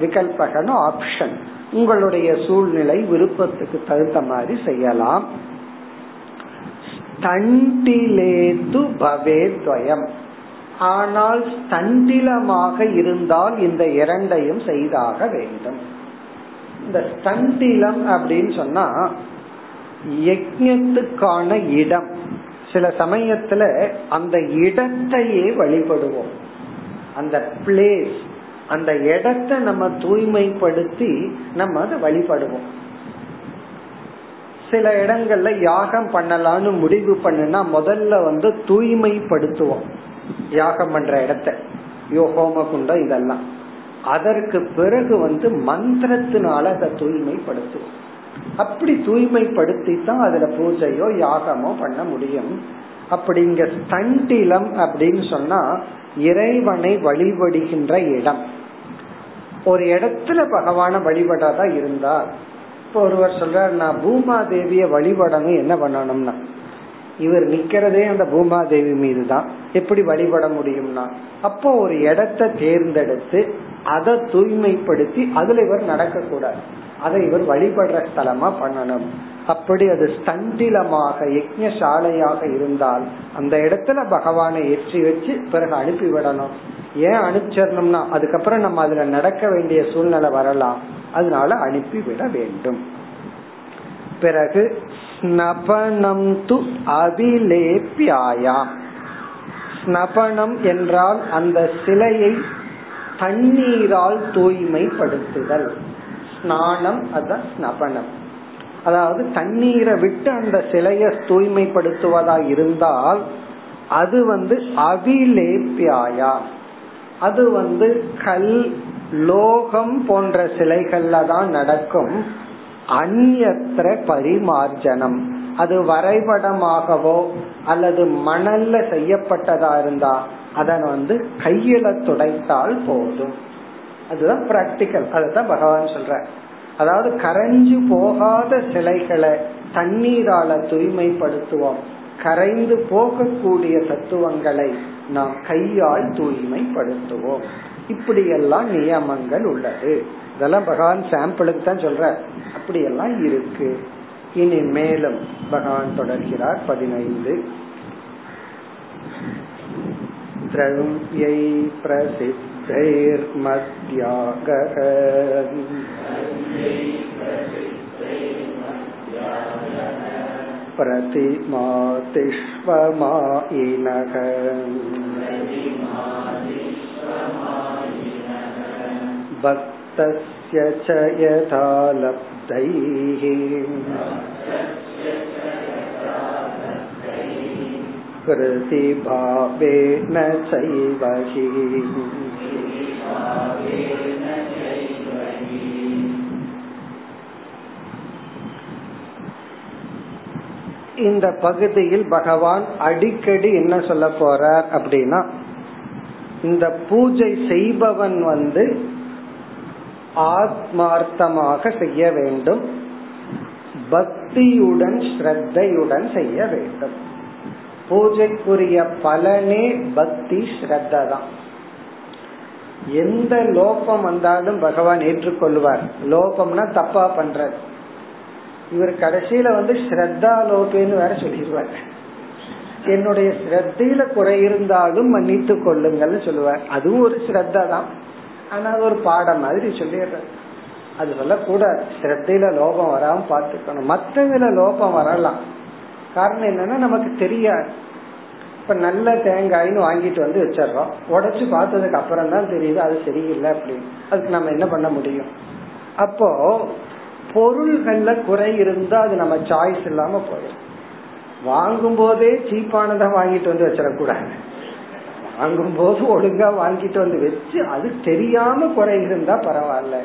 விகல்பகன ஆப்ஷன் உங்களுடைய சூழ்நிலை விருப்பத்துக்கு தகுந்த மாதிரி செய்யலாம். தண்டிலேது பவேத்வயம் ஆனால் ஸ்தண்டிலமாக இருந்தால் இந்த இரண்டையும் செய்தாக வேண்டும். இந்த ஸ்தண்டிலம் அப்படின்னு சொன்னா யஜத்துக்கான இடம். சில சமயத்துல அந்த இடத்தையே வழிபடுவோம். அந்த பிளேஸ் அந்த இடத்தை நம்ம தூய்மைப்படுத்தி நம்ம அதை வழிபடுவோம். சில இடங்கள்ல யாகம் பண்ணலாம்னு முடிவு பண்ணுனா முதல்ல வந்து தூய்மைப்படுத்துவோம். யாகம் பண்ற இடத்த. யோ ஹோம குண்டம் இதெல்லாம். அதற்கு பிறகு வந்து மந்திரத்தினால அதை தூய்மைப்படுத்துவோம். அப்படி தூய்மைப்படுத்தி தான் அதுல பூஜையோ யாகமோ பண்ண முடியும். அப்படிங்க ஸ்தண்டிலம் அப்படின்னு சொன்னா இறைவனை வழிபடுகின்ற இடம். ஒரு இடத்துல பகவான வழிபடாதா இருந்தா இப்ப ஒருவர் சொல்றாரு நான் பூமாதேவிய வழிபடணும் என்ன பண்ணணும்னா? இவர் நிக்கிறதே அந்த பூமாதேவி மீது தான் எப்படி வழிபட முடியும்னா அப்போ ஒரு இடத்தை தேர்ந்தெடுத்து அதை தூய்மைப்படுத்தி அதுல இவர் நடக்க கூடாது அதை இவர் வழிபடுற ஸ்தலமா பண்ணணும். அப்படி அது ஸ்தண்டிலமாக யஜ்யசாலையாக இருந்தால் அந்த இடத்துல பகவானை ஏற்றி வச்சு பிறகு அனுப்பி விடணும். ஏன் அனுப்பிச்சிடணும்னா அதுக்கப்புறம் நம்ம அதுல நடக்க வேண்டிய சூழ்நிலை வரலாம். அதனால அனுப்பி விட வேண்டும். பிறகு ஸ்னபனம் து அபிலேபியாயாம். ஸ்னபனம் என்றால் அந்த சிலையை தண்ணீரால் தூய்மைப்படுத்துதல். ஸ்நானம் அதுதான் ஸ்னபனம். அதாவது தண்ணீரை விட்டு அந்த சிலையை தூய்மைப்படுத்துவதா இருந்தால் அது வந்து அவிலேப்பியாயா அது வந்து கல் லோகம் போன்ற சிலைகள்ல தான் நடக்கும். அந்நத்திர பரிமார்ஜனம். அது வரைபடமாகவோ அல்லது மணல்ல செய்யப்பட்டதா இருந்தா அதன் வந்து கையில துடைத்தால் போதும். அதுதான் பிராக்டிக்கல் அதுதான் பகவான் சொல்ற அதாவது கரைஞ்சு போகாத சிலைகளை தண்ணீரால தூய்மைப்படுத்துவோம் கரைந்து போகக்கூடிய தத்துவங்களை நாம் கையால் தூய்மைப்படுத்துவோம் இப்படியெல்லாம் நியமங்கள் உள்ளது இதெல்லாம் பகவான் சாம்பிளுக்கு தான் சொல்ற அப்படியெல்லாம் இருக்கு இனி மேலும் பகவான் தொடர்கிறார் பதினைந்து द्रव्यै प्रसिद्धैर्मद्यागः प्रतिमातिष्वमायिनः। भक्तस्य च यथा लब्धैः। कृतिभावेन चैव हि। இந்த பகுதியில் பகவான் அடிக்கடி என்ன சொல்ல போறார் அப்படின்னா இந்த பூஜை செய்பவன் வந்து ஆத்மார்த்தமாக செய்ய வேண்டும் பக்தியுடன் ஸ்ரத்தையுடன் செய்ய வேண்டும். பூஜைக்குரிய பலனே பக்தி ஸ்ரத்த தான் எந்த லோபம் வந்தாலும் பகவான் ஏற்றுக்கொள்வார். லோபம்னா தப்பா பண்றது இவர் கடைசியில வந்து ஸ்ரத்தா லோபேன்னு வேற சொல்லிடுவார். என்னுடைய ஸ்ரத்தையில குறை இருந்தாலும் மன்னித்து கொள்ளுங்கள்னு சொல்லுவார். அதுவும் ஒரு ஸ்ரத்தா தான். ஆனா அது ஒரு பாடம் மாதிரி சொல்லிடுறாரு. அது சொல்லக்கூடாது. ஸ்ரத்தையில லோபம் வராம பாத்துக்கணும் மத்ததுல லோபம் வரலாம். காரணம் என்னன்னா நமக்கு தெரியாது. இப்ப நல்ல தேங்காய்னு வாங்கிட்டு வந்து வச்சிடறோம். உடைச்சு பார்த்ததுக்கு அப்புறம் தான் தெரியுது அது சரியில்லை அப்படின்னு. அதுக்கு நம்ம என்ன பண்ண முடியும்? அப்போ பொருள்கள்ல குறை இருந்தா அது நம்ம சாய்ஸ் இல்லாம போயிடும். வாங்கும் போதே சீப்பானதை வாங்கிட்டு வந்து வச்சிடக்கூடாது. வாங்கும் போது ஒழுங்கா வாங்கிட்டு வந்து வச்சு அது தெரியாம குறை இருந்தா பரவாயில்ல.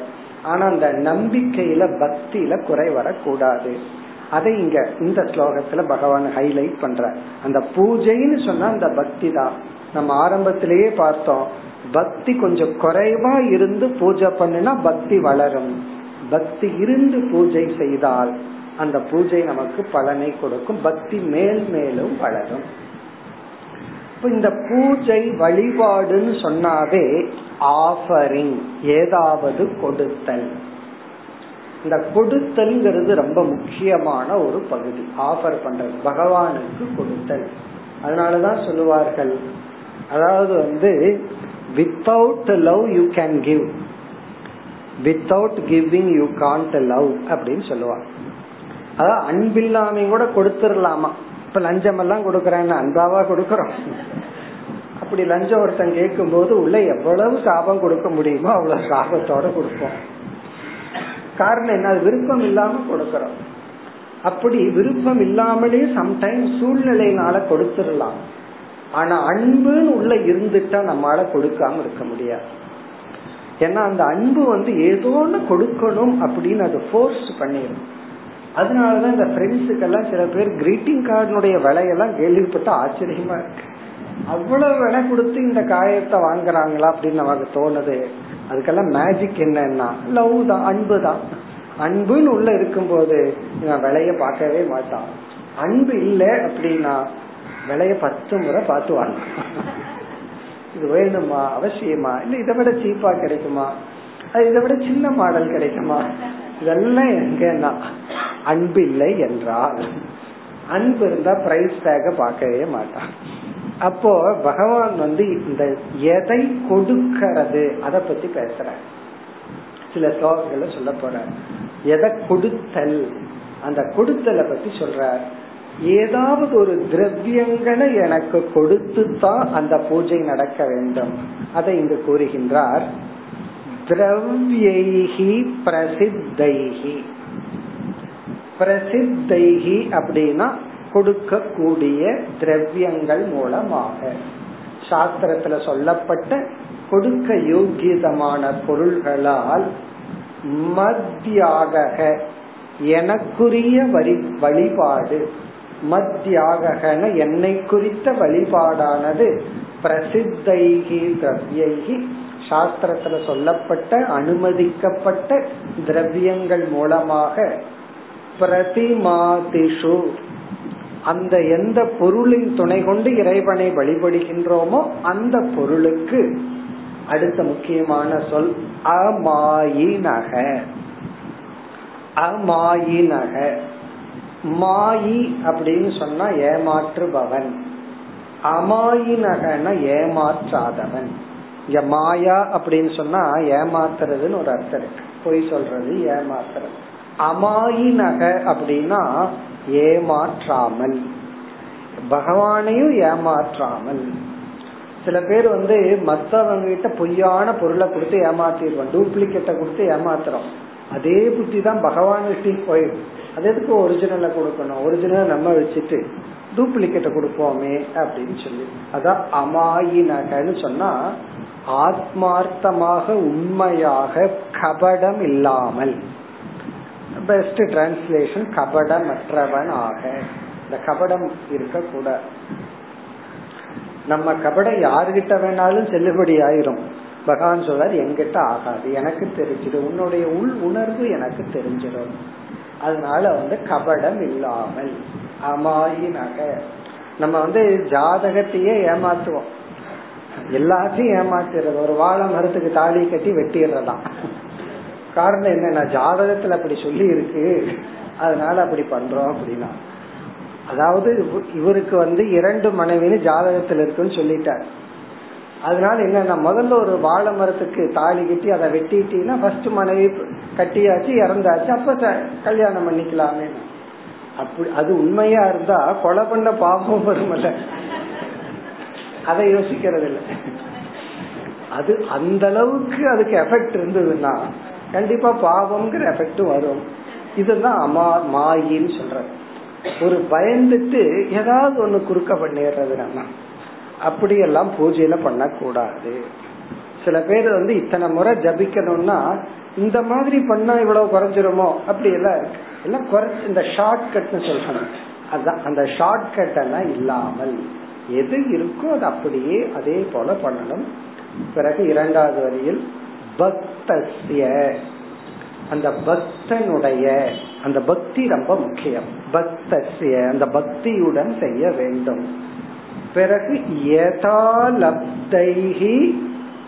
ஆனா அந்த நம்பிக்கையில பக்தியில குறை வரக்கூடாது. அதை இங்க இந்த ஸ்லோகத்துல பகவான் ஹைலைட் பண்ற. அந்த பூஜைன்னு சொன்னா அந்த பக்தி தான். நம்ம ஆரம்பத்திலேயே பார்த்தோம் பக்தி கொஞ்சம் குறைவா இருந்து பூஜை பண்ணுனா பக்தி வளரும். பக்தி இருந்து பூஜை செய்தால் அந்த பூஜை நமக்கு பலனை கொடுக்கும். பக்தி மேல் மேலும் வளரும். இந்த பூஜை வழிபாடுன்னு சொன்னாவே ஆஃபரிங் ஏதாவது கொடுத்தல். இந்த கொடுத்தல்ங்கிறது ரொம்ப முக்கியமான ஒரு பகுதி. ஆஃபர் பண்றது. பகவானுக்கு கொடுத்தல். அதனாலதான் சொல்லுவார்கள். அதாவது வந்து without love you can give without giving you can't love அப்படின்னு சொல்லுவாங்க. அதாவது அன்பில்லாமையும் கூட கொடுத்துடலாமா? இப்ப லஞ்சம் எல்லாம் கொடுக்கறேன்னு அன்பாவா கொடுக்கறோம். அப்படி லஞ்சம் ஒருத்தன் கேட்கும் போது உள்ள எவ்வளவு சாபம் கொடுக்க முடியுமோ அவ்வளவு சாபத்தோட கொடுப்போம். காரணம் என்ன? அது விருப்பம் இல்லாம கொடுக்கறோம். அப்படி விருப்பம் இல்லாமலே சம்டைம் சூழ்நிலையினால கொடுத்துடலாம். ஆனா அன்புன்னு உள்ள இருந்துட்டா நம்மளால கொடுக்காம இருக்க முடியாது. ஏன்னா அந்த அன்பு வந்து ஏதோ ஒன்று கொடுக்கணும் அப்படின்னு அது ஃபோர்ஸ் பண்ணிடும் அதனாலதான் இந்த ஃப்ரெண்ட்ஸுக்கெல்லாம் சில பேர் கிரீட்டிங் கார்டுனுடைய விலையெல்லாம் கேள்விப்பட்ட ஆச்சரியமா இருக்கு. அவ்வளவு விலை கொடுத்து இந்த காயத்தை வாங்குறாங்களா அப்படின்னு நமக்கு தோணுது. அதுக்கெல்லாம் மேஜிக் என்னன்னா லவ் தான் அன்பு தான். அன்புன்னு உள்ள இருக்கும் போது விலைய பார்க்கவே மாட்டான். அன்பு இல்லை அப்படின்னா விலைய பத்து முறை பார்த்து வாங்க இது வேணுமா? அவசியமா? இல்ல இதை விட சீப்பா கிடைக்குமா? அது இதை விட சின்ன மாடல் கிடைக்குமா? இதெல்லாம் எங்கன்னா அன்பு இல்லை என்றால் அன்பு இருந்தா பிரைஸ் டேக பார்க்கவே மாட்டான். அப்போ பகவான் வந்து இந்த எதை கொடுக்கிறது? அத பத்தி பேசுற சில ஸ்லோகங்களை சொல்ல போற எதை கொடுத்தல்? அந்த கொடுத்தலை பத்தி சொல்ற ஏதாவது ஒரு திரவியங்களை எனக்கு கொடுத்து தான் அந்த பூஜை நடக்க வேண்டும். அதை இங்கு கூறுகின்றார். திரவியைகி பிரசித்தைகி பிரசித்தைகி அப்படின்னா கொடுக்கக்கூடிய திரவியங்கள் மூலமாக. சாஸ்திரத்துல சொல்லப்பட்ட கொடுக்க யோகியதமான பொருள்களால் மத்தியாக எனக்குரிய வரி வழிபாடு. மத்தியாகன என்னை குறித்த வழிபாடானது பிரசித்தைகி திரவியைகி. சாஸ்திரத்துல சொல்லப்பட்ட அனுமதிக்கப்பட்ட திரவியங்கள் மூலமாக பிரதிமாதிஷு அந்த எந்த பொருளின் துணை கொண்டு இறைவனை வழிபடுகின்றோமோ அந்த பொருளுக்கு அடுத்த முக்கியமான சொல் அமாயினக. அமாயினக. மாயி அப்படின்னு சொன்னா ஏமாற்றுபவன். அமாயினகன ஏமாற்றாதவன். இங்க மாயா அப்படின்னு சொன்னா ஏமாத்துறதுன்னு ஒரு அர்த்தம் இருக்கு. பொய் சொல்றது ஏமாத்துறது. அமாயினக அப்படின்னா ஏமாற்றாமல். பகவானையும் ஏமாற்றாமல். சில பேர் வந்து மத்தவங்க கிட்ட பொய்யான பொருளை கொடுத்து ஏமாத்திடுவோம் டூப்ளிகேட்டை கொடுத்து ஏமாத்துறோம். அதே புத்தி தான் பகவான்கிட்டையும் போயிடும். அது எதுக்கு ஒரிஜினலை கொடுக்கணும்? ஒரிஜினல் நம்ம வச்சுட்டு டூப்ளிகேட்டை கொடுப்போமே அப்படின்னு சொல்லி. அதான் அமாயினகன்னு சொன்னா ஆத்மார்த்தமாக உண்மையாக கபடம் இல்லாமல். பெஸ்ட் டிரான்ஸ்லேஷன் கபடமற்றவன் ஆக. இந்த கபடம் இருக்க கூட நம்ம கபடம் யாருகிட்ட வேணாலும் செல்லுபடி ஆயிரும். பகவான் சொல்றார் எங்கிட்ட ஆகாது. எனக்கு தெரிஞ்சிடும். உன்னுடைய உள் உணர்வு எனக்கு தெரிஞ்சிடும். அதனால வந்து கபடம் இல்லாமல் அமாயினக. நம்ம வந்து ஜாதகத்தையே ஏமாத்துவோம். எல்லாத்தையும் ஏமாத்துறது ஒரு வாழை மரத்துக்கு தாலி கட்டி வெட்டிடுறதாம் காரணம் என்னன்னா ஜாதகத்துல அப்படி சொல்லி இருக்கு அதனால அப்படி பண்றோம் அப்படின்னா. அதாவது இவருக்கு வந்து இரண்டு மனைவின்னு ஜாதகத்துல இருக்குன்னு சொல்லிட்டார். அதனால என்ன முதல்ல ஒரு வாழை மரத்துக்கு தாலி கட்டி அதை வெட்டிட்டீங்கன்னா ஃபர்ஸ்ட் மனைவி கட்டியாச்சு இறந்தாச்சு அப்ப கல்யாணம் பண்ணிக்கலாமே. அப்படி அது உண்மையா இருந்தா கொலை பண்ண பாவம் வருமல்ல அதை யோசிக்கிறது இல்லை அது அந்த அளவுக்கு அதுக்கு எஃபெக்ட் இருந்ததுன்னா கண்டிப்பா பாவம்ங்கிற எஃபெக்ட் வரும். இதுதான் அமா மாயின்னு சொல்றது. ஒரு பயந்துட்டு ஏதாவது ஒண்ணு குறுக்க பண்ணிடுறது நம்ம. அப்படியெல்லாம் பூஜையில பண்ணக்கூடாது. சில பேர் வந்து இத்தனை முறை ஜபிக்கணும்னா இந்த மாதிரி பண்ணா இவ்வளவு குறைஞ்சிருமோ? அப்படி எல்லாம் இருக்கு. எல்லாம் குறைச்சு இந்த ஷார்ட் கட்னு சொல்லணும் அதுதான் அந்த ஷார்ட் கட் எல்லாம் இல்லாமல். எது இருக்கோ அது அப்படியே அதே போல பண்ணணும். பிறகு இரண்டாவது வரியில் பக்தஸ்ய அந்த பக்தனுடைய அந்த பக்தி ரொம்ப முக்கியம். பக்தஸ்ய அந்த பக்தியுடன் செய்ய வேண்டும். பிறகு யதாலப்தைகி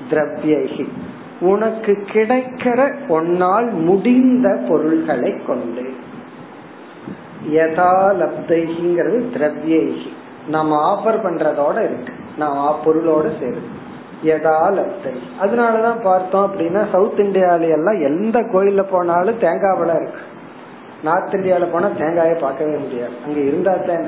திரவியகி உனக்கு கிடைக்கிற ஒன்னால் முடிந்த பொருள்களை கொண்டு. யதாலப்தைகிங்கிறது திரவியகி நம்ம ஆஃபர் பண்றதோட இருக்கு. நான் பொருளோட சேருது யதாலப்தை அதனாலதான் பார்த்தோம் அப்படின்னா சவுத் இந்தியால எல்லாம் எந்த கோயில்ல போனாலும் தேங்காவில இருக்கு. நார்த் இந்தியால போனா தேங்காயை பார்க்கவே முடியாது. அங்க இருந்தா தானே.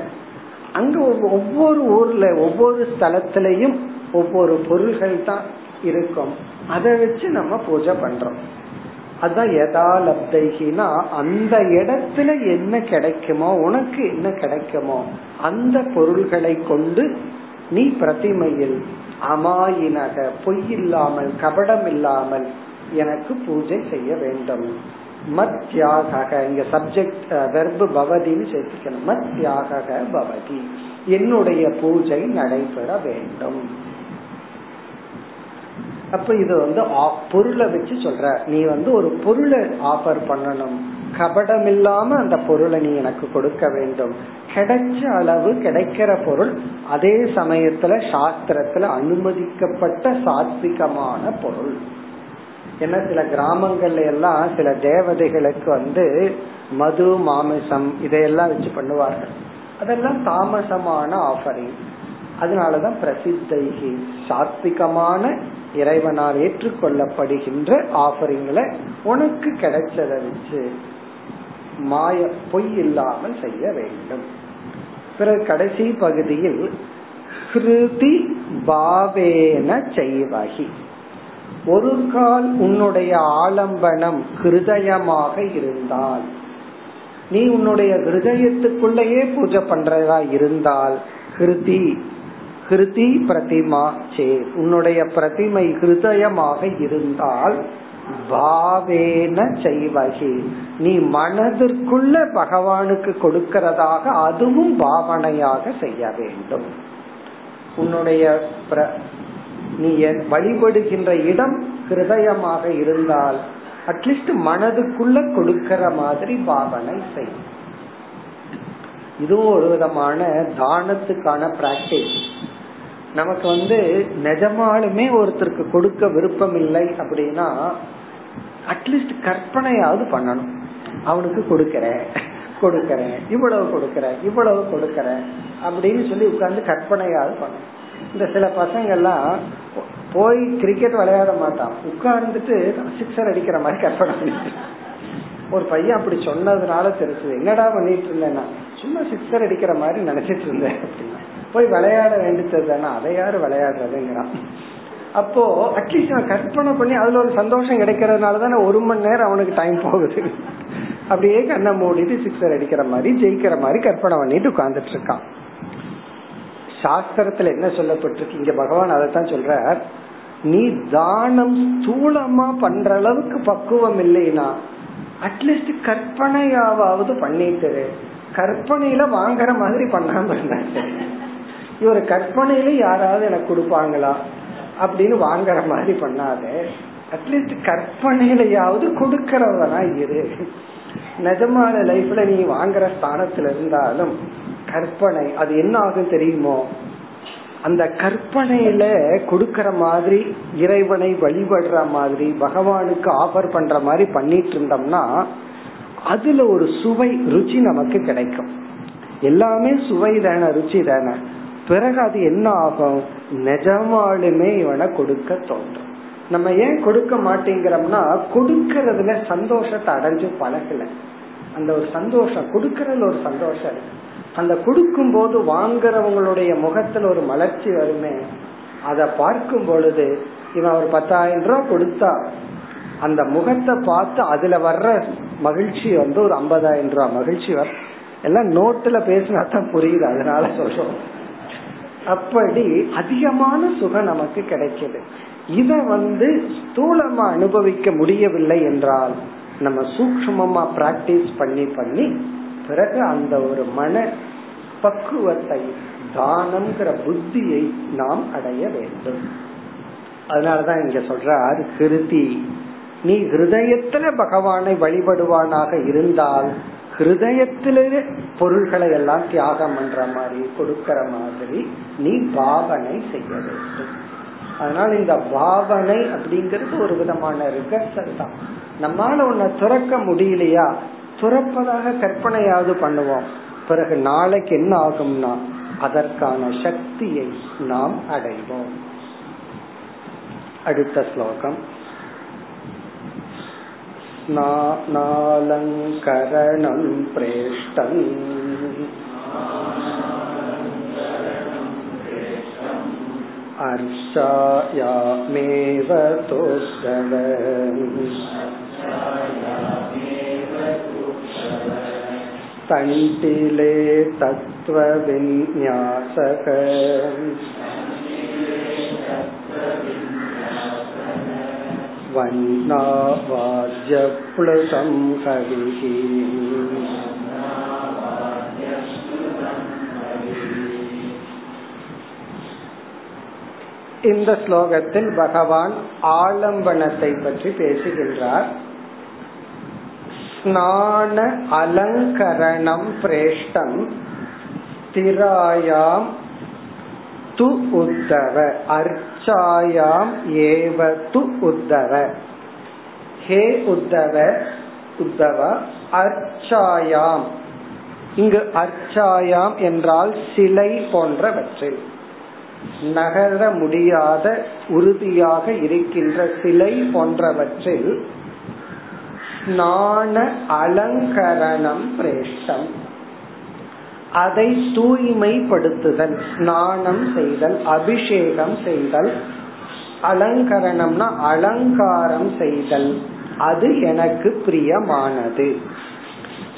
அங்க ஒவ்வொரு ஊர்ல ஒவ்வொரு ஸ்தலத்திலையும் ஒவ்வொரு பொருள்கள் தான் இருக்கும். அதை வச்சு நம்ம பூஜை பண்றோம். அதுதான் யதாலப்தைகினா அந்த இடத்துல என்ன கிடைக்குமோ உனக்கு என்ன கிடைக்குமோ அந்த பொருள்களை கொண்டு நீ பிரதிமையில் அமாயினக பொய் இல்லாமல் கபடம் இல்லாமல் எனக்கு பூஜை செய்ய வேண்டும். மத்யாக இங்க சப்ஜெக்ட் வெர்பு பவதின்னு சேர்த்துக்கணும். மத்யாக பவதி. என்னுடைய பூஜை நடைபெற வேண்டும். அப்ப இது வந்து பொருளை வச்சு சொல்ற. நீ வந்து ஒரு பொருளை ஆஃபர் பண்ணணும். கபடம் இல்லாம அந்த பொருளை நீ எனக்கு கொடுக்க வேண்டும். கிடைச்ச அளவு கிடைக்கிற பொருள் அதே சமயத்துல சாஸ்திரத்துல அனுமதிக்கப்பட்ட சாத்விகமான பொருள். ஏன்னா சில கிராமங்கள்ல எல்லாம் சில தேவதைகளுக்கு வந்து மது மாமிசம் இதையெல்லாம் வச்சு பண்ணுவார்கள். அதெல்லாம் தாமசமான ஆஃபரிங் அதனாலதான் பிரசித்தைகி சாத்விகமான இறைவனால் ஏற்றுக்கொள்ளப்படுகின்ற ஆஃபரிங்களை உனக்கு கிடைச்சதை வச்சு மாய பொய் இல்லாமல் செய்ய வேண்டும். பிறகு கடைசி பகுதியில் ஹிருதி பாவேன செய்வகி. ஒரு கால் உன்னுடைய ஆலம்பனம் ஹிருதயமாக இருந்தால் நீ உன்னுடைய ஹிருதயத்துக்குள்ளேயே பூஜை பண்றதா இருந்தால் ஹிருதி ஹிருதி பிரதிமா சே உன்னுடைய பிரதிமை ஹிருதயமாக இருந்தால் பாவேன செய்வகி. நீ மனதிற்குள்ள பகவானுக்கு கொடுக்கிறதாக அதுவும் பாவனையாக செய்ய வேண்டும். உன்னுடைய நீ வழிபடுகின்ற இடம் ஹிருதயமாக இருந்தால் அட்லீஸ்ட் மனதுக்குள்ள கொடுக்கிற மாதிரி பாவனை செய். இதுவும் ஒரு விதமான தானத்துக்கான பிராக்டிஸ் நமக்கு வந்து நிஜமாலுமே ஒருத்தருக்கு கொடுக்க விருப்பம் இல்லை அப்படின்னா அட்லீஸ்ட் கற்பனையாவது பண்ணணும். அவனுக்கு கொடுக்கற கொடுக்கறேன் இவ்வளவு கொடுக்கற இவ்வளவு கொடுக்கற அப்படின்னு சொல்லி உட்கார்ந்து கற்பனையாவது பண்ணணும். இந்த சில பசங்கள்லாம் போய் கிரிக்கெட் விளையாட மாட்டான். உட்கார்ந்துட்டு சிக்ஸர் அடிக்கிற மாதிரி கற்பனை பண்ணிட்டு. ஒரு பையன் அப்படி சொன்னதுனால தெரிஞ்சது. என்னடா பண்ணிட்டு இருந்தேன்னா சும்மா சிக்ஸர் அடிக்கிற மாதிரி நினைச்சிட்டு இருந்தேன் அப்படின்னா. போய் விளையாட வேண்டியது தானே அதை யாரு விளையாடுறதுங்கிறான். அப்போ அட்லீஸ்ட் நான் கற்பனை பண்ணி அதுல ஒரு சந்தோஷம் கிடைக்கிறதுனால தானே ஒரு மணி நேரம் அவனுக்கு டைம் போகுது. அப்படியே கண்ணை மூடிட்டு சிக்ஸர் அடிக்கிற மாதிரி ஜெயிக்கிற மாதிரி கற்பனை பண்ணிட்டு உட்கார்ந்துட்டு இருக்கான். சாஸ்திரத்துல என்ன சொல்லப்பட்டிருக்கு? இங்க பகவான் அதைத்தான் சொல்ற நீ தானம் ஸ்தூலமா பண்ற அளவுக்கு பக்குவம் இல்லைன்னா அட்லீஸ்ட் கற்பனையாவது பண்ணிட்டு கற்பனையில வாங்குற மாதிரி பண்ணாம இருந்தாங்க இவர் கற்பனையில யாராவது எனக்கு கொடுப்பாங்களா? அப்படின்னு வாங்குற மாதிரி பண்ணாத அட்லீஸ்ட் கற்பனையிலையாவது கொடுக்கறவனா இரு. நிஜமான லைஃப்ல நீ வாங்குற ஸ்தானத்துல இருந்தாலும் கற்பனை அது என்ன ஆகும் தெரியுமோ? அந்த கற்பனையில கொடுக்கற மாதிரி இறைவனை வழிபடுற மாதிரி பகவானுக்கு ஆஃபர் பண்ற மாதிரி பண்ணிட்டு இருந்தோம்னா அதுல ஒரு சுவை ருச்சி நமக்கு கிடைக்கும். எல்லாமே சுவை தானே ருச்சி தானே பிறகு அது என்ன ஆகும்? நிஜமாலுமே இவனை கொடுக்க தோன்றும். நம்ம ஏன் கொடுக்க மாட்டேங்கிறோம்னா கொடுக்கறதுல சந்தோஷத்தை அடைஞ்சு பழகல. அந்த ஒரு சந்தோஷம் கொடுக்கறதுல ஒரு சந்தோஷம் அந்த கொடுக்கும் போது வாங்குறவங்களுடைய முகத்துல ஒரு மலர்ச்சி வருமே அத பார்க்கும் பொழுது இவன் ஒரு பத்தாயிரம் ரூபாய் கொடுத்தா அந்த முகத்தை பார்த்து அதுல வர்ற மகிழ்ச்சி வந்து ஒரு ஐம்பதாயிரம் ரூபாய் மகிழ்ச்சி வரும். எல்லாம் நோட்டுல பேசினா தான் புரியுது அதனால சொல்றோம். அப்படி அதிகமான சுகம் நமக்கு கிடைக்குது இத வந்து ஸ்தூலமா அனுபவிக்க முடியவில்லை என்றால் நம்ம சூக்மமா பிராக்டிஸ் பண்ணி பண்ணி பிறகு அந்த ஒரு மன பக்குவத்தை தானம்ங்கிற புத்தியை நாம் அடைய வேண்டும். அதனாலதான் இங்க சொல்றார் கிருதி. நீ ஹிருதயத்துல பகவானை வழிபடுவானாக இருந்தால் ஹிருதயத்திலே பொருள்களை எல்லாம் தியாகம் பண்ற மாதிரி கொடுக்கற மாதிரி நீ பாவனை செய்ய வேண்டும். அதனால இந்த பாவனை அப்படிங்கிறது ஒரு விதமான ரிகர்சல் தான். நம்மால உன்னை துறக்க முடியலையா? துறப்பதாக கற்பனையாவது பண்ணுவோம். பிறகு நாளைக்கு என்ன ஆகும்னா அதற்கான சக்தியை நாம் அடைவோம். அடுத்த ஸ்லோகம். स्नानालङ्करणं प्रेष्टम् अर्चायामेव तोषव तण्टिले तत्त्वविन्यासक वह्नावाद्यप्लुतं कविः இந்த ஸ்லோகத்தில் பகவான் ஆலம்பனத்தை பற்றி பேசுகின்றார் ஸ்நான அலங்கரணம் பிரேஷ்டம் ஸ்திராயாம் து உத்தவ அர்ச்சாயாம் ஏவ து உத்தவ ஹே உத்தவ உத்தவ அர்ச்சாயாம். இங்கு அர்ச்சாயாம் என்றால் சிலை போன்றவற்றில். நகர முடியாத உறுதியாக இருக்கின்ற சிலை போன்றவற்றில் ஸ்நான அலங்கரணம் பிரேஷ்டம். அதை தூய்மைப்படுத்துதல் ஸ்நானம் செய்தல் அபிஷேகம் செய்தல் அலங்கரணம்னா அலங்காரம் செய்தல். அது எனக்கு பிரியமானது.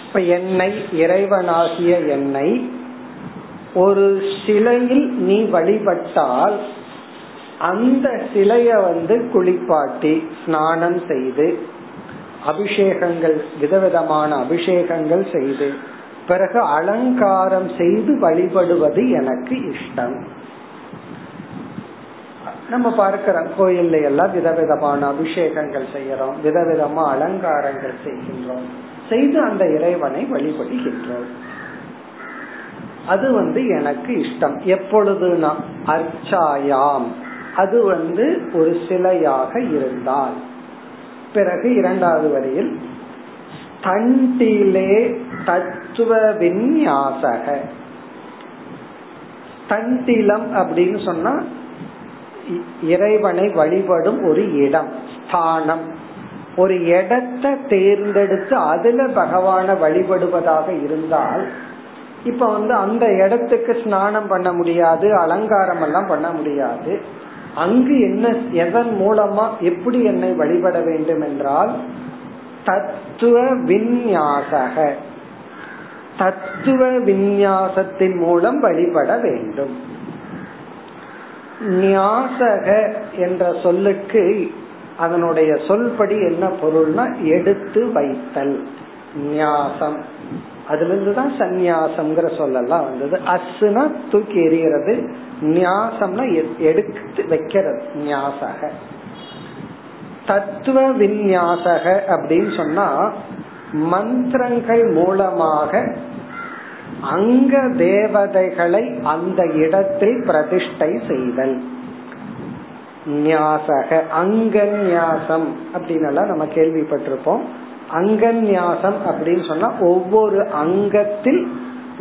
இப்ப என்னை இறைவனாகிய என்னை ஒரு சிலையில் நீ வழிபட்டால் அந்த சிலைய வந்து குளிப்பாட்டி ஸ்நானம் செய்து அபிஷேகங்கள் விதவிதமான அபிஷேகங்கள் செய்து பிறகு அலங்காரம் செய்து வழிபடுவது எனக்கு இஷ்டம். நம்ம பார்க்கிறோம் கோயில்ல எல்லாம் விதவிதமான அபிஷேகங்கள் செய்யறோம் விதவிதமா அலங்காரங்கள் செய்கின்றோம் செய்து அந்த இறைவனை வழிபடுகின்றோம். அது வந்து எனக்கு இஷ்டம். எப்பொழுதுனா அர்ச்சாயாம். அது வந்து ஒரு சிலையாக இருந்தால். பிறகு இரண்டாவது வரியில் தண்டிலே தத்துவ விநியாசக. தண்டிலம் அப்படின்னு சொன்னா இறைவனை வழிபடும் ஒரு இடம் ஸ்தானம். ஒரு இடத்தை தேர்ந்தெடுத்து அதுல பகவான வழிபடுவதாக இருந்தால் இப்ப வந்து அந்த இடத்துக்கு ஸ்நானம் பண்ண முடியாது அலங்காரம் எல்லாம் பண்ண முடியாது. அங்கு என்ன எதன் மூலமா எப்படி என்னை வழிபட வேண்டும் என்றால் தத்துவ விநியாசக. தத்துவ விநியாசத்தின் மூலம் வழிபட வேண்டும். நியாசக என்ற சொல்லுக்கு அதனுடைய சொல்படி என்ன பொருள்னா எடுத்து வைத்தல். நியாசம் அதுல இருந்துதான் சந்நியாசம்ங்கிற சொல்லலாம் வந்தது. அசுனா தூக்கி எறிகிறது. நியாசம்னா எடுத்து வைக்கிறது. நியாசக தத்துவ விநியாசக அப்படின்னு சொன்னா மந்திரங்கள் மூலமாக அங்க தேவதைகளை அந்த இடத்தில் பிரதிஷ்டை செய்தல். நியாசக அங்கன்யாசம் அப்படின்னு நம்ம கேள்விப்பட்டிருப்போம். அங்கன்யாசம் அப்படின்னு சொன்னா ஒவ்வொரு அங்கத்தில்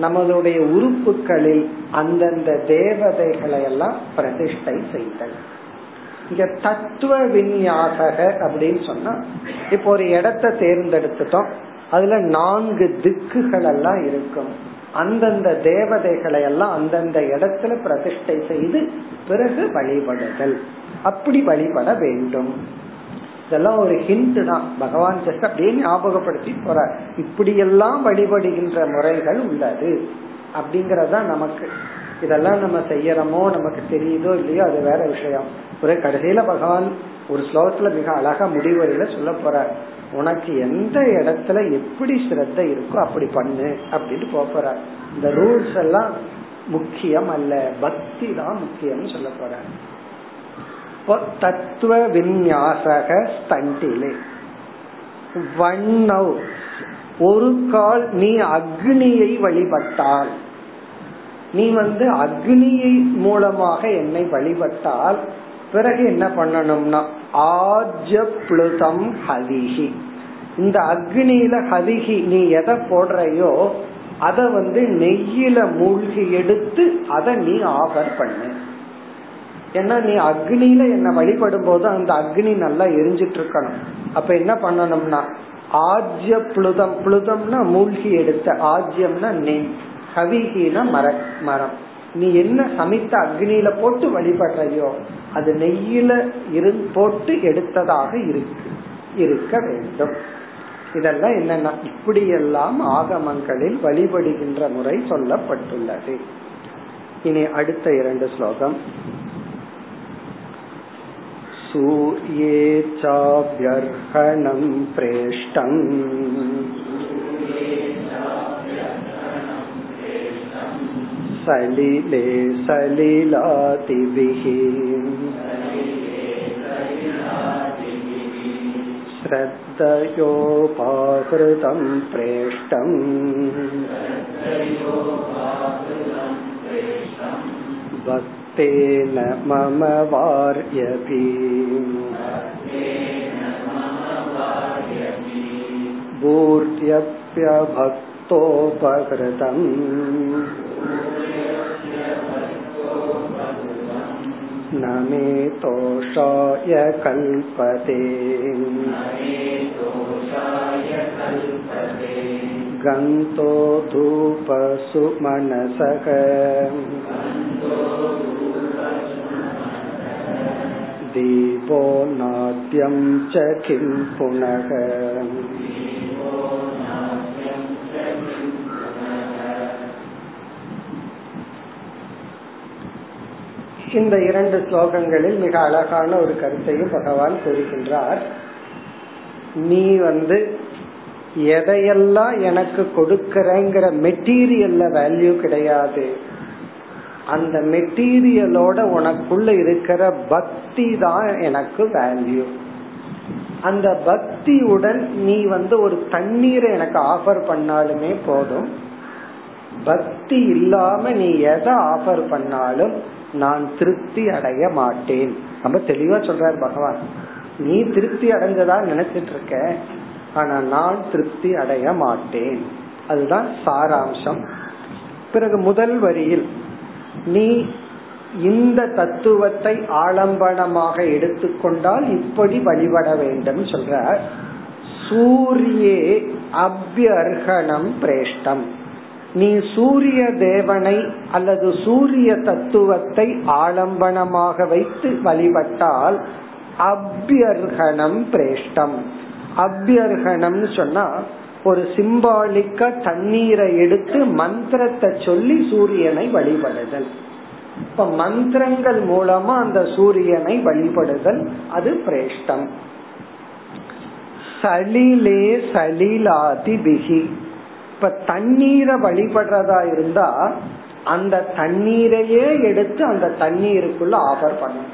நம்மளுடைய உறுப்புகளில் அந்தந்த தேவதைகளை எல்லாம் பிரதிஷ்டை செய்தல். இங்க தத்துவ விநியாக அப்படின்னு சொன்னா இப்போ ஒரு இடத்தை தேர்ந்தெடுத்துட்டோம். அதுல நான்கு திக்குகள் எல்லாம் இருக்கும். அந்தந்த தேவதைகளை எல்லாம் அந்தந்த இடத்துல பிரதிஷ்டை செய்து பிறகு வழிபடுதல். அப்படி வழிபட வேண்டும். இதெல்லாம் ஒரு ஹிண்ட் தான். பகவான் ஜஸ்ட் அப்படியே ஞாபகப்படுத்தி போற இப்படியெல்லாம் வழிபடுகின்ற முறைகள் உள்ளது. அப்படிங்கறதா நமக்கு இதெல்லாம் நம்ம செய்யறோமோ நமக்கு தெரியுதோ இல்லையோ அது வேற விஷயம். ஒரு கடைசியில பகவான் ஒரு ஸ்லோகத்துல மிக அழகா முடிவரையில சொல்ல போற உனக்கு எந்த இடத்துல எப்படி ஸ்ரத்த இருக்கோ அப்படி பண்ணு அப்படின்னு போற இந்த ரூல்ஸ் எல்லாம் முக்கியம் அல்ல. பக்தி தான் முக்கியம் சொல்ல போற தத்துவ விநியாசக ஸ்தண்டிலே. வண்ணவ். ஒரு கால் நீ அக்னியை வழிபட்டால் நீ வந்து அக்னியை மூலமாக என்னை வழிபட்டால் பிறகு என்ன பண்ணணும்னா ஆஜப்ளுதம் ஹதிகி இந்த அக்னியில ஹதிகி நீ எதை போடுறையோ அத வந்து நெய்யில மூழ்கி எடுத்து அதை நீ ஆஃபர் பண்ணு. ஏன்னா நீ அக்னியில என்ன வழிபடும் போது அந்த அக்னி நல்லா எரிஞ்சிட்டு இருக்கணும் அப்ப என்ன பண்ணணும்னா ஆஜ்ய புழுதம் புழுதம்னா மூழ்கி எடுத்த ஆஜ்யம்னா நெய். கவிகின மர மரம் நீ என்ன சமைத்த அக்னியில போட்டு வழிபடுறையோ அது நெய்யில இரு போட்டு எடுத்ததாக இருக்கு இருக்க வேண்டும் இதெல்லாம் என்னன்னா இப்படியெல்லாம் ஆகமங்களில் வழிபடுகின்ற முறை சொல்லப்பட்டுள்ளது இனி அடுத்த இரண்டு ஸ்லோகம் सूर्ये चाभ्यर्हणं प्रेष्टम् सलिले सलिलातिभिः श्रद्धयोपाहृतं प्रेष्टम् भक्तेन मम वार्यपि भूर्यप्यभक्तोपकृतम् न मे तोषाय कल्पते गन्तो धूपसु मनसः दीपो नाद्यं च किं पुनः இந்த இரண்டு ஸ்லோகங்களில் மிக அழகான ஒரு கருத்தையும் பகவான் கூறுகின்றார். நீ வந்து எதையெல்லாம் எனக்கு கொடுக்கறங்கிற மெட்டீரியல்ல வேல்யூ கிடையாது. அந்த மெட்டீரியலோட உனக்குள்ள இருக்கிற பக்தி தான் எனக்கு வேல்யூ அந்த பக்தியுடன் நீ வந்து ஒரு தண்ணீரை எனக்கு ஆஃபர் பண்ணாலுமே போதும். பக்தி இல்லாம நீ எதை ஆஃபர் பண்ணாலும் நான் திருப்தி அடைய மாட்டேன். ரொம்ப தெளிவா சொல்றார் பகவான். நீ திருப்தி அடைஞ்சதா நினைச்சிட்டு இருக்க ஆனா நான் திருப்தி அடைய மாட்டேன். அதுதான் சாராம்சம். பிறகு முதல் வரியில் நீ இந்த தத்துவத்தை ஆலம்பனமாக எடுத்துக்கொண்டால் இப்படி வழிபட வேண்டும் சொல்ற சூரியே அபியர்கணம் பிரேஷ்டம். நீ சூரிய தேவனை அல்லது சூரிய தத்துவத்தை ஆலம்பனமாக வைத்து வழிபட்டால் அபியர்கணம் பிரேஷ்டம். அபியர்கணம் சொன்னா ஒரு சிம்பாலிக்கா தண்ணீரை எடுத்து மந்திரத்தை சொல்லி சூரியனை வழிபடுதல். இப்ப மந்திரங்கள் மூலமா அந்த சூரியனை வழிபடுதல் அது பிரேஷ்டம். சலிலே சலிலாதி பிகி இப்ப தண்ணீரை வழிபடுறதா இருந்தா அந்த தண்ணீரையே எடுத்து அந்த தண்ணீருக்குள்ள ஆஃபர் பண்ணும்.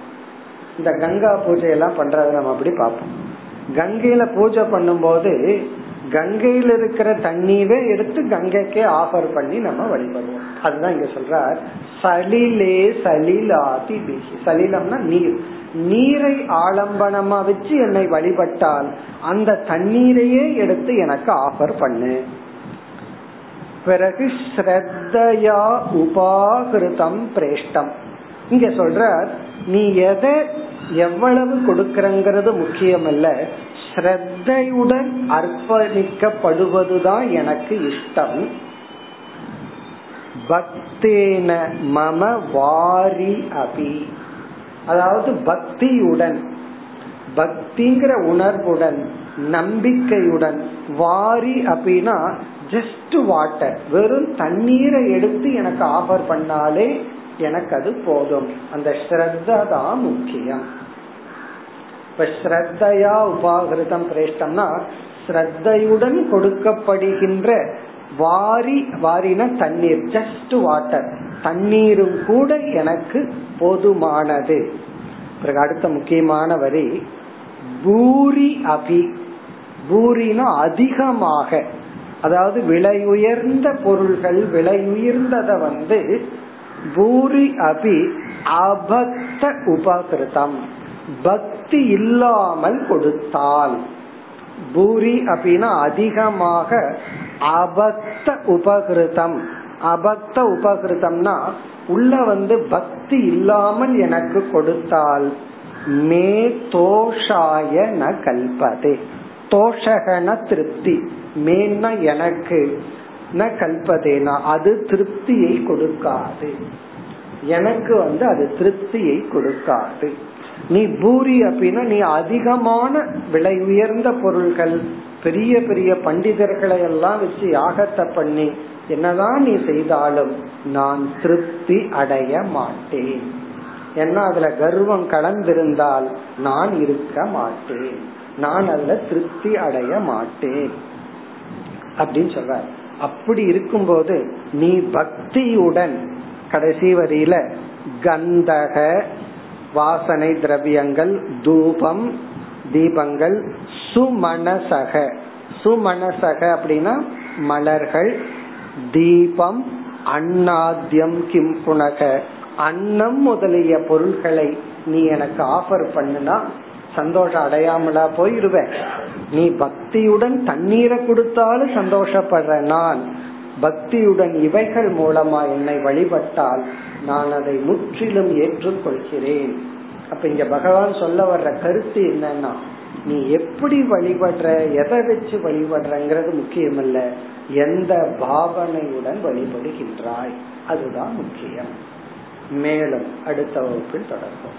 இந்த கங்கா பூஜை எல்லாம் பண்றத நம்ம அப்படி பார்ப்போம். கங்கையில பூஜை பண்ணும்போது கங்கையில இருக்கிற தண்ணீரை எடுத்து கங்கைக்கே ஆஃபர் பண்ணி நம்ம வழிபடுவோம். அதுதான் இங்க சொல்றார். சலிலே சலிலாதி பிஹி சலிலம்னா நீர். நீரை ஆலம்பனமா வச்சு என்னை வழிபட்டால் அந்த தண்ணீரையே எடுத்து எனக்கு ஆஃபர் பண்ணு. பிறகு ஸ்ரத்தையா உபாகிருதம் பிரேஷ்டம். இங்க சொல்ற நீ எதை எவ்வளவு கொடுக்கறங்கிறது முக்கியம் அல்ல ஸ்ரத்தையுடன் அர்ப்பணிக்கப்படுவதுதான் எனக்கு இஷ்டம். பக்தேன மம வாரி அபி. அதாவது பக்தியுடன் பக்திங்கிற உணர்வுடன் நம்பிக்கையுடன் வாரி அப்படின்னா ஜஸ்ட் வாட்டர் வெறும் தண்ணீரை எடுத்து எனக்கு ஆஃபர் பண்ணாலே எனக்கு அது போதும். அந்த ஸ்ரத்தா தான் முக்கியம். இப்ப ஸ்ரத்தையா உபாகிருதம் பிரேஷ்டம்னா ஸ்ரத்தையுடன் கொடுக்கப்படுகின்ற வாரி வாரின தண்ணீர் ஜஸ்ட் வாட்டர் தண்ணீரும் கூட எனக்கு போதுமானது. பிறகு அடுத்த முக்கியமான வரி பூரி அபி. பூரினா அதிகமாக. அதாவது விலை உயர்ந்த பொருள்கள் விலை உயர்ந்தத வந்து பூரி அபி அபக்த உபகிருதம் பக்தி இல்லாமல் கொடுத்தால். பூரி அப்படின்னா அதிகமாக அபக்த உபகிருதம் அபக்த உபகிருதம்னா உள்ள வந்து பக்தி இல்லாமல் எனக்கு கொடுத்தால். மே தோஷாய ந கல்பதே. தோஷகன திருப்தி. மேன்னா எனக்கு ந கல்பதேனா அது திருப்தியை கொடுக்காது. எனக்கு வந்து அது திருப்தியை கொடுக்காது. நீ பூரி அப்படின்னா நீ அதிகமான விலை உயர்ந்த பொருள்கள் பெரிய பெரிய பண்டிதர்களை எல்லாம் வச்சு யாகத்தை பண்ணி என்னதான் நீ செய்தாலும் நான் திருப்தி அடைய மாட்டேன். ஏன்னா அதுல கர்வம் கலந்திருந்தால் நான் இருக்க மாட்டேன். நான் அதுல திருப்தி அடைய மாட்டேன். அப்படின்னு சொல்ற அப்படி இருக்கும்போது நீ பக்தியுடன் கடைசி வரியில கந்தக வாசனை திரவியங்கள் தூபம் தீபங்கள் சுமனசக. சுமனசக அப்படின்னா மலர்கள் தீபம் அன்னாத்தியம் கிம் புனக அன்னம் முதலிய பொருள்களை நீ எனக்கு ஆஃபர் பண்ணுனா சந்தோஷம் அடையாமலா போயிடுவேன் நீ பக்தியுடன் தண்ணீரை கொடுத்தாலும் சந்தோஷப்படுற நான். பக்தியுடன் இவைகள் மூலமா என்னை வழிபட்டால் நான் அதை முற்றிலும் ஏற்றுக்கொள்கிறேன். அப்ப இங்க பகவான் சொல்ல வர்ற கருத்து என்னன்னா நீ எப்படி வழிபடுற எதை வச்சு வழிபடுறங்கிறது முக்கியம் இல்ல எந்த பாவனையுடன் வழிபடுகின்றாய். அதுதான் முக்கியம். மேலும் அடுத்த வகுப்பில் தொடர்போம்